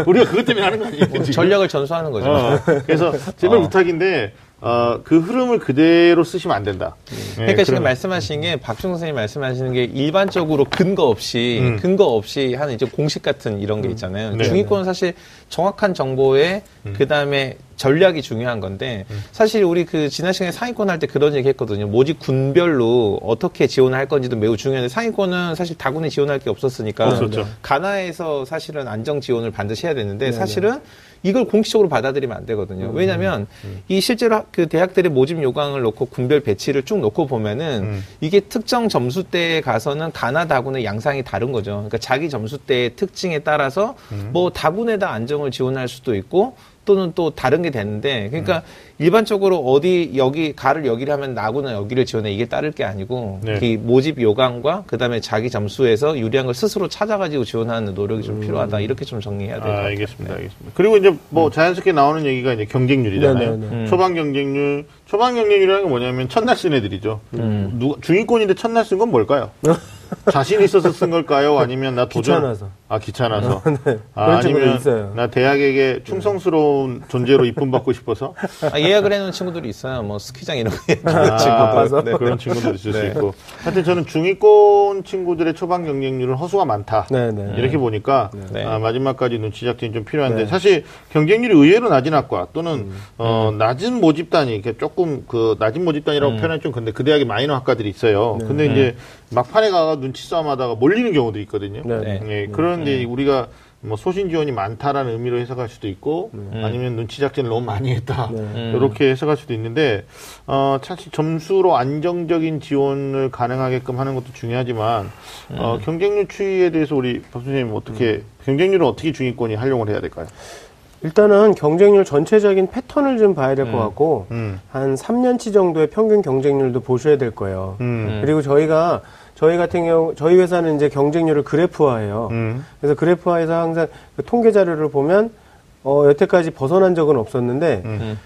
우리가 그것 때문에 하는 거 아니에요? 지금? 전략을 전수하는 거죠. 어, 그래서 제발 어. 부탁인데 어, 그 흐름을 그대로 쓰시면 안 된다. 네, 그러니까 지금 말씀하신 게 박중 선생님 말씀하시는 게 일반적으로 근거 없이 음. 근거 없이 하는 이제 공식 같은 이런 게 음. 있잖아요. 네. 중위권은 사실 정확한 정보에 음. 그 다음에 전략이 중요한 건데 음. 사실 우리 그 지난 시간에 상위권 할 때 그런 얘기 했거든요. 모집 군별로 어떻게 지원할 건지도 매우 중요한데 상위권은 사실 다군에 지원할 게 없었으니까 없었죠. 가나에서 사실은 안정 지원을 반드시 해야 되는데 네네. 사실은 이걸 공식적으로 받아들이면 안 되거든요. 음. 왜냐하면 음. 이 실제로 그 대학들의 모집 요강을 놓고 군별 배치를 쭉 놓고 보면은 음. 이게 특정 점수대에 가서는 가나 다군의 양상이 다른 거죠. 그러니까 자기 점수대의 특징에 따라서 음. 뭐 다군에다 안정을 지원할 수도 있고 또는 또 다른 게 되는데 그러니까 음. 일반적으로 어디 여기 가를 여기를 하면 나구나 여기를 지원해 이게 따를 게 아니고 네. 그 모집 요강과 그다음에 자기 점수에서 유리한 걸 스스로 찾아가지고 지원하는 노력이 좀 음. 필요하다 이렇게 좀 정리해야 돼요. 아, 알겠습니다, 네. 알겠습니다. 그리고 이제 뭐 음. 자연스럽게 나오는 얘기가 이제 경쟁률이잖아요. 네, 네, 네. 음. 초반 경쟁률, 초반 경쟁률이라는 게 뭐냐면 첫날 쓴 애들이죠. 음. 누가 중위권인데 첫날 쓴 건 뭘까요? <laughs> 자신 있어서 쓴 걸까요? 아니면 나 도전? 귀찮아서. 아 귀찮아서. 네. 아, 아니면 있어요. 나 대학에게 충성스러운 존재로 이쁨 받고 싶어서. 아, 예약을 해놓은 친구들이 있어요. 뭐 스키장 이런 거 아, 네. 그런 친구들 있을 네. 수 있고. 하여튼 저는 중위권 친구들의 초반 경쟁률은 허수가 많다. 네, 네. 이렇게 보니까 네. 아, 마지막까지 눈치 작전이 좀 필요한데 사실 경쟁률이 의외로 낮은 학과 또는 음. 어, 낮은 모집단이 이렇게 조금 그 낮은 모집단이라고 음. 표현하기 좀 근데 그 대학에 마이너 학과들이 있어요. 근데 이제 막판에 가가 눈치 싸움하다가 몰리는 경우도 있거든요. 네. 네. 네. 그런데 네. 우리가 뭐 소신 지원이 많다라는 의미로 해석할 수도 있고 음. 아니면 눈치 작전을 너무 많이 했다 네. 이렇게 해석할 수도 있는데 어 사실 점수로 안정적인 지원을 가능하게끔 하는 것도 중요하지만 음. 어 경쟁률 추이에 대해서 우리 박 선생님 어떻게 음. 경쟁률은 어떻게 중위권이 활용을 해야 될까요? 일단은 경쟁률 전체적인 패턴을 좀 봐야 될것 음. 같고 음. 한 3년치 정도의 평균 경쟁률도 보셔야 될 거예요. 음. 그리고 저희가 저희 같은 경우 저희 회사는 이제 경쟁률을 그래프화해요. 음. 그래서 그래프화해서 항상 그 통계 자료를 보면 어, 여태까지 벗어난 적은 없었는데 음.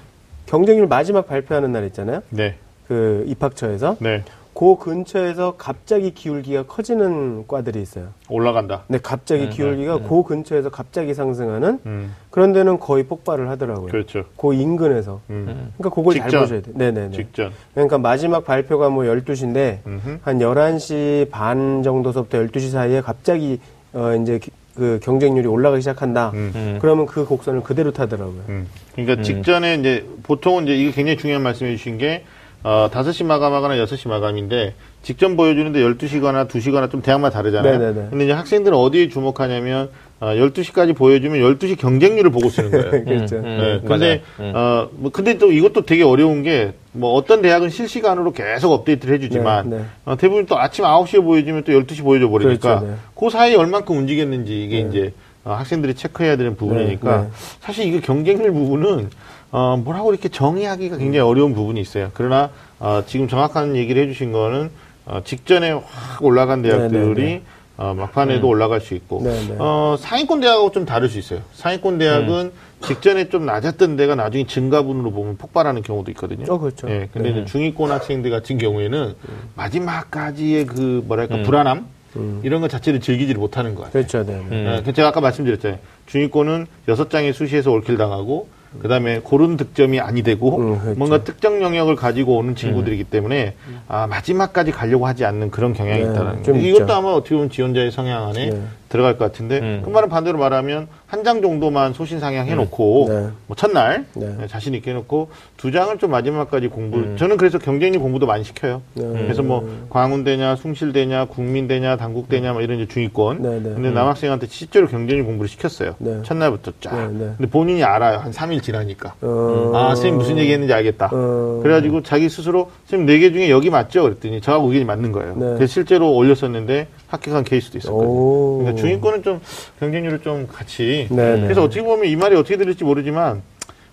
경쟁률 마지막 발표하는 날 있잖아요. 네. 그 입학처에서 네. 그 근처에서 갑자기 기울기가 커지는 과들이 있어요. 올라간다. 네, 갑자기 음, 기울기가 음. 그 근처에서 갑자기 상승하는 음. 그런 데는 거의 폭발을 하더라고요. 그렇죠. 그 인근에서. 음. 그러니까 그걸 직전. 잘 보셔야 돼요. 네네네. 직전. 그러니까 마지막 발표가 뭐 12시인데 음흠. 한 11시 반 정도서부터 12시 사이에 갑자기 어 이제 그 경쟁률이 올라가기 시작한다. 음. 음. 그러면 그 곡선을 그대로 타더라고요. 음. 그러니까 직전에 이제 보통은 이제 이게 굉장히 중요한 말씀해 주신 게 어, 5시 마감하거나 6시 마감인데 직전 보여주는데 12시거나 2시거나 좀 대학마다 다르잖아요. 네네네. 근데 이제 학생들은 어디에 주목하냐면 어, 12시까지 보여주면 12시 경쟁률을 보고 쓰는 거예요. <laughs> 그렇죠. 음, 네. 음, 근데 음. 어, 뭐 근데 또 이것도 되게 어려운 게 뭐 어떤 대학은 실시간으로 계속 업데이트를 해 주지만 네, 네. 어, 대부분 또 아침 9시에 보여주면 또 12시 보여줘 버리니까 그렇죠, 네. 그 사이에 얼만큼 움직였는지 이게 네. 이제 어, 학생들이 체크해야 되는 부분이니까 네, 네. 사실 이게 경쟁률 부분은 어, 뭐라고 이렇게 정의하기가 굉장히 어려운 부분이 있어요. 그러나 어, 지금 정확한 얘기를 해주신 거는 어, 직전에 확 올라간 대학들이 네네네. 네, 네. 어, 막판에도 음. 올라갈 수 있고 네네. 네. 어, 상위권 대학하고 좀 다를 수 있어요. 상위권 대학은 음. 직전에 좀 낮았던 데가 나중에 증가분으로 보면 폭발하는 경우도 있거든요. 어, 그렇죠. 예, 근데 네. 중위권 학생들 같은 경우에는 음. 마지막까지의 그 뭐랄까 음. 불안함 음. 이런 것 자체를 즐기지를 못하는 거예요. 그렇죠, 네. 네. 예, 제가 아까 말씀드렸잖아요. 중위권은 여섯 장의 수시에서 올킬 당하고 그다음에 고른 득점이 아니 되고 음, 그렇죠. 뭔가 특정 영역을 가지고 오는 친구들이기 때문에 아, 마지막까지 가려고 하지 않는 그런 경향이 네, 있다는 거. 이것도 아마 어떻게 보면 지원자의 성향 안에 네. 들어갈 것 같은데 음. 그 말은 반대로 말하면 한 장 정도만 소신 상향 해놓고 음. 네. 뭐 첫날 네. 네. 자신 있게 해놓고 두 장을 좀 마지막까지 공부. 음. 저는 그래서 경쟁력 공부도 많이 시켜요. 네. 그래서 뭐 광운대냐, 숭실대냐, 국민대냐, 당국대냐 뭐 이런 이제 중위권. 네, 근데 남학생한테 실제로 경쟁력 공부를 시켰어요. 첫날부터 쫙. 근데 본인이 알아요. 한 3일 지나니까. 어... 아 선생님 무슨 얘기했는지 알겠다. 어... 그래가지고 자기 스스로 선생님 네 개 중에 여기 맞죠? 그랬더니 저하고 의견이 맞는 거예요. 그래서 실제로 올렸었는데 합격한 케이스도 있었거든요. 그러니까 중위권은 좀 경쟁률을 좀 같이. 네네. 그래서 어떻게 보면 이 말이 어떻게 들릴지 모르지만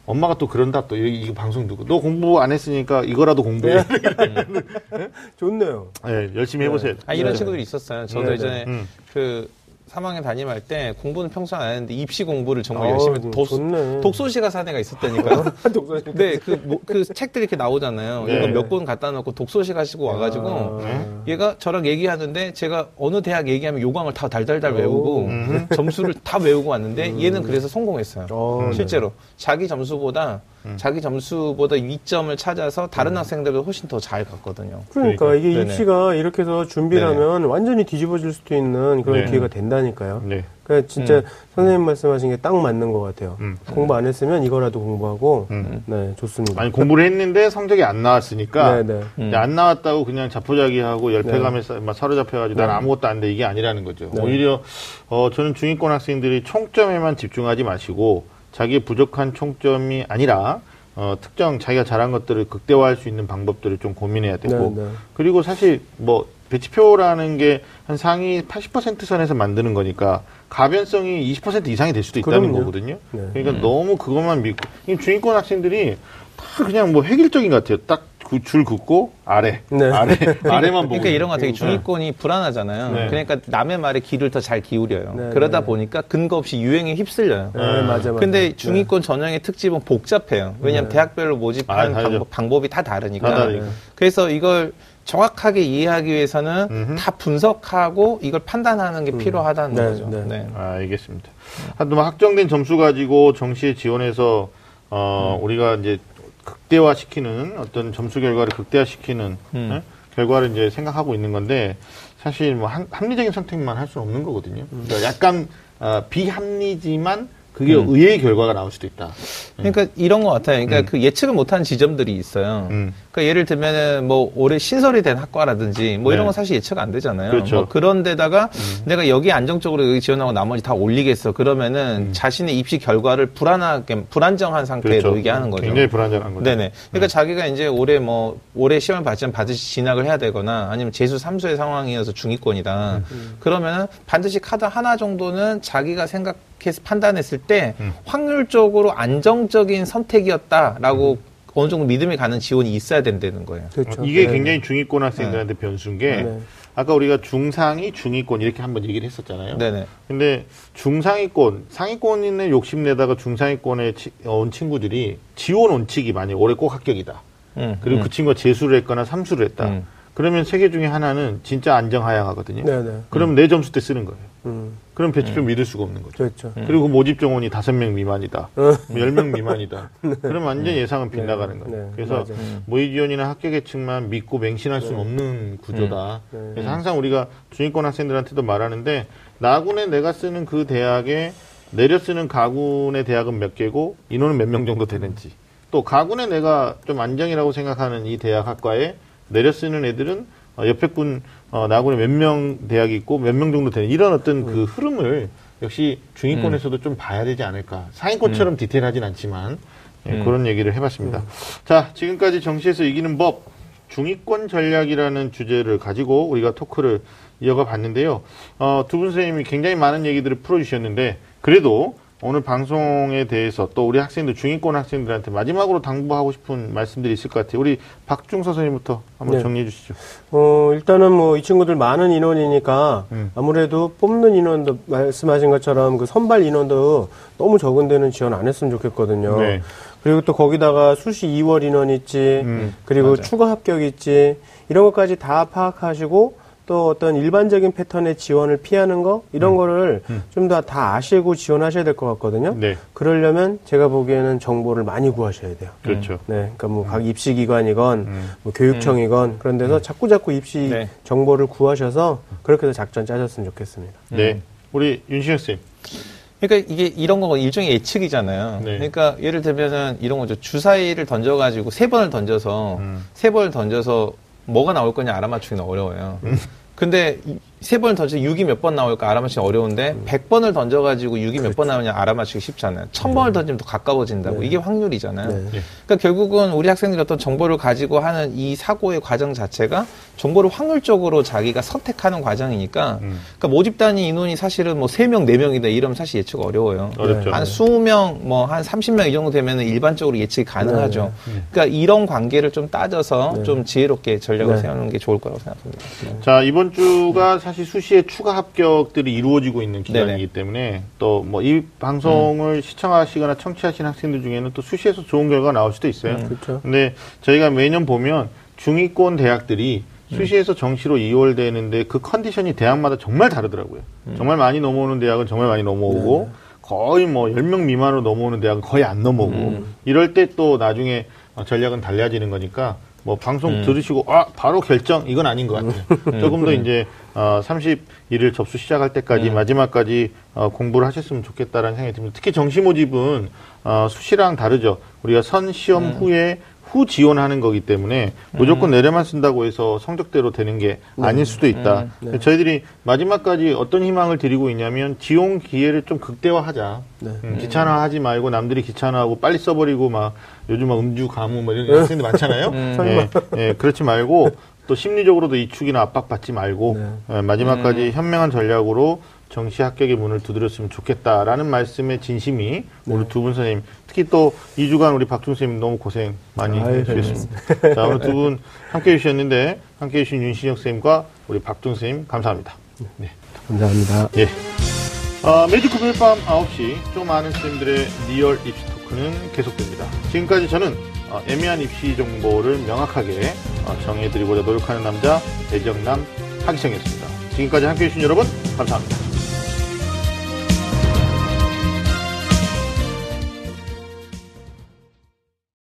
엄마가 또 그런다 또이 방송 듣고 너 공부 안 했으니까 이거라도 공부해. <laughs> 네. 좋네요. 네, 열심히 해보세요. 아, 이런 네. 친구들이 있었어요. 저도 네네. 예전에 음. 그 3학년 담임할 때 공부는 평소 안 했는데 입시 공부를 정말 아, 열심히 도, 독서시가 사내가 있었다니까요. <laughs> 독서시가. 네, 그, 뭐, 그 책들이 이렇게 나오잖아요. 네. 이거 몇 권 갖다 놓고 독서시 가시고 와가지고 아, 얘가 저랑 얘기하는데 제가 어느 대학 얘기하면 요강을 다 달달달 외우고 음. 점수를 다 외우고 왔는데 음. 얘는 그래서 성공했어요. 오, 어, 실제로 네. 자기 점수보다 음. 자기 점수보다 위점을 찾아서 다른 음. 학생들보다 훨씬 더 잘 갔거든요. 그러니까, 그러니까. 이게 네네. 입시가 이렇게 해서 준비를 네 하면 완전히 뒤집어질 수도 있는 그런 네. 기회가 된다니까요. 네. 그러니까 진짜 음. 선생님 말씀하신 게 딱 맞는 것 같아요. 음. 공부 안 했으면 이거라도 공부하고 음. 네 좋습니다. 아니 공부를 했는데 성적이 안 나왔으니까 네, 네. 안 나왔다고 그냥 자포자기하고 열패감에 네. 사로잡혀가지고 난 네. 아무것도 안 돼 이게 아니라는 거죠. 네. 오히려 어, 저는 중위권 학생들이 총점에만 집중하지 마시고 자기의 부족한 총점이 아니라 어, 특정 자기가 잘한 것들을 극대화할 수 있는 방법들을 좀 고민해야 되고 네, 네. 그리고 사실 뭐 배치표라는 게 한 상위 80% 선에서 만드는 거니까 가변성이 20% 이상이 될 수도 있다는 그럼요. 거거든요. 네. 그러니까 음. 너무 그것만 믿고 중위권 학생들이 다 그냥 뭐 획일적인 것 같아요. 딱 그 줄 긋고 아래 네. 아래 <laughs> 아래만 보고 그러니까 이런 거 되게 중위권이 네. 불안하잖아요. 네. 그러니까 남의 말에 귀를 더 잘 기울여요. 네, 그러다 네. 보니까 근거 없이 유행에 휩쓸려요. 네, 맞아, 맞아. 근데 중위권 전형의 특집은 복잡해요. 왜냐하면 대학별로 모집하는 아, 방법, 방법이 다 다르니까. 다 그래서 이걸 정확하게 이해하기 위해서는 음흠. 다 분석하고 이걸 판단하는 게 음. 필요하다는 네, 거죠. 네. 네. 아, 알겠습니다. 하여튼 뭐 확정된 점수 가지고 정시에 지원해서 어, 음. 우리가 이제 극대화시키는 어떤 점수 결과를 극대화시키는 음. 네? 결과를 이제 생각하고 있는 건데 사실 뭐 한, 합리적인 선택만 할 수는 없는 거거든요. 음. 그러니까 약간 어, 비합리지만 그게 음. 의외의 결과가 나올 수도 있다. 그러니까 이런 것 같아요. 그러니까 음. 그 예측을 못한 지점들이 있어요. 음. 그러니까 예를 들면은 뭐 올해 신설이 된 학과라든지 뭐 네. 이런 건 사실 예측 안 되잖아요. 그렇죠. 뭐 그런 데다가 음. 내가 여기 안정적으로 여기 지원하고 나머지 다 올리겠어. 그러면은 음. 자신의 입시 결과를 불안하게 불안정한 상태에 그렇죠. 놓이게 하는 거죠. 굉장히 불안정한 거죠. 네네. 그러니까 음. 자기가 이제 올해 뭐 올해 시험을 받으면 반드시 진학을 해야 되거나 아니면 재수 삼수의 상황이어서 중위권이다. 그러면은 반드시 카드 하나 정도는 자기가 생각 해서 판단했을 때 음. 확률적으로 안정적인 선택이었다라고 음. 어느 정도 믿음이 가는 지원이 있어야 된다는 거예요. 그렇죠. 이게 네. 굉장히 중위권 학생들한테 네. 변수인 게 네. 아까 우리가 중상위, 중위권 이렇게 한번 얘기를 했었잖아요. 네네. 근데 중상위권, 상위권에 욕심내다가 중상위권에 온 친구들이 지원 원칙이 많이 올해 꼭 합격이다. 음, 그리고 음. 그 친구가 재수를 했거나 삼수를 했다. 음. 그러면 세 개 중에 하나는 진짜 안정하향하거든요. 네네. 그럼 내 점수 때 쓰는 거예요. 음. 그럼 배치표 음. 믿을 수가 없는 거죠. 그렇죠. 음. 그리고 모집 정원이 다섯 명 미만이다. 어. 열명 미만이다. <laughs> 네. 그럼 완전 예상은 네. 빗나가는 거예요. 네. 그래서 음. 모의 지원이나 학교 계층만 믿고 맹신할 수는 네. 없는 구조다. 그래서 항상 우리가 중위권 학생들한테도 말하는데 나군에 내가 쓰는 그 대학에 내려 쓰는 가군의 대학은 몇 개고 인원은 몇 명 정도 되는지 또 가군에 내가 좀 안정이라고 생각하는 이 대학 학과에 내려 쓰는 애들은 어, 옆에 군 어, 나군에 몇 명 대학이 있고 몇 명 정도 되는 이런 어떤 그 음. 흐름을 역시 중위권에서도 음. 좀 봐야 되지 않을까. 상위권처럼 음. 디테일하진 않지만 예, 음. 그런 얘기를 해봤습니다. 음. 자, 지금까지 정시에서 이기는 법 중위권 전략이라는 주제를 가지고 우리가 토크를 이어가 봤는데요. 어, 두 분 선생님이 굉장히 많은 얘기들을 풀어주셨는데 그래도 오늘 방송에 대해서 또 우리 학생들 중위권 학생들한테 마지막으로 당부하고 싶은 말씀들이 있을 것 같아요. 우리 박중서 선생님부터 한번 네. 정리해 주시죠. 어, 일단은 뭐 이 친구들 많은 인원이니까 음. 아무래도 뽑는 인원도 말씀하신 것처럼 그 선발 인원도 너무 적은 데는 지원 안 했으면 좋겠거든요. 네. 그리고 또 거기다가 수시 2월 인원 있지, 음. 그리고 맞아. 추가 합격 있지, 이런 것까지 다 파악하시고 또 어떤 일반적인 패턴의 지원을 피하는 거 이런 음. 거를 음. 좀더 다 아시고 지원하셔야 될 것 같거든요. 네. 그러려면 제가 보기에는 정보를 많이 구하셔야 돼요. 그렇죠. 네, 그러니까 뭐 각 입시기관이건 음. 뭐 교육청이건 그런 데서 음. 자꾸 자꾸 입시 네. 정보를 구하셔서 그렇게 해서 작전 짜셨으면 좋겠습니다. 네, 우리 윤신혁 쌤. 그러니까 이게 이런 거 일종의 예측이잖아요. 네. 그러니까 예를 들면은 이런 거죠. 주사위를 던져가지고 세 번을 던져서 음. 세 번을 던져서 뭐가 나올 거냐 알아맞추기는 어려워요. 음. 근데 세 번을 던져 6이 몇 번 나올까 알아맞히기 어려운데 음. 100번을 던져가지고 6이 몇 번 나오냐 알아맞히기 쉽잖아요. 1000번을 네. 던지면 더 가까워진다고. 네. 이게 확률이잖아요. 네. 그러니까 결국은 우리 학생들이 어떤 정보를 가지고 하는 이 사고의 과정 자체가 정보를 확률적으로 자기가 선택하는 과정이니까 음. 그러니까 모집 단위 인원이 사실은 뭐 3명, 4명이다 이러면 사실 예측 어려워요. 어렵죠. 한 20명, 뭐 한 30명 이 정도 되면 일반적으로 예측이 가능하죠. 네. 네. 그러니까 이런 관계를 좀 따져서 네. 좀 지혜롭게 전략을 세우는 게 좋을 거라고 생각합니다. 자, 이번 주가 사실 사실 수시에 추가 합격들이 이루어지고 있는 기간이기. 때문에 또 뭐 이 방송을 음. 시청하시거나 청취하시는 학생들 중에는 또 수시에서 좋은 결과가 나올 수도 있어요. 음, 그렇죠. 근데 저희가 매년 보면 중위권 대학들이 음. 수시에서 정시로 2월 되는데 그 컨디션이 대학마다 정말 다르더라고요. 음. 정말 많이 넘어오는 대학은 정말 많이 넘어오고 네. 거의 뭐 10명 미만으로 넘어오는 대학은 거의 안 넘어오고 음. 이럴 때 또 나중에 전략은 달라지는 거니까 뭐 방송 음. 들으시고 아 바로 결정 이건 아닌 것 같아요. 음. 조금 더 이제 어 31일 접수 시작할 때까지 음. 마지막까지 어 공부를 하셨으면 좋겠다라는 생각이 듭니다. 특히 정시 모집은 어 수시랑 다르죠. 우리가 선 시험 음. 후에 후 지원하는 거기 때문에 무조건 음. 내려만 쓴다고 해서 성적대로 되는 게 네. 아닐 수도 있다. 음. 네. 저희들이 마지막까지 어떤 희망을 드리고 있냐면 지원 기회를 좀 극대화하자. 네. 음, 귀찮아하지 말고 남들이 귀찮아하고 빨리 써버리고 막 요즘 막 음주 가무 뭐 이런 <laughs> 네. 학생들 많잖아요. 음. 예, 예, 그렇지 말고 또 심리적으로도 이축이나 압박받지 말고 네. 예, 마지막까지 음. 현명한 전략으로 정시 합격의 문을 두드렸으면 좋겠다라는 말씀의 진심이 네. 우리 두분 선생님 특히 또 2주간 우리 박중 선생님 너무 고생 많이 해주셨습니다. 자 오늘 두 분 함께 해주셨는데 함께 해주신 윤신혁 선생님과 우리 박중 선생님 감사합니다. 네. 감사합니다. 예. 어, 매주 금요일 밤 9시 좀 아는 선생님들의 real 입시 talk는 계속됩니다. 지금까지 저는 어, 애매한 입시 정보를 명확하게 어, 정해드리고자 노력하는 남자 애정남 하기성이었습니다. 지금까지 함께해 주신 여러분 감사합니다.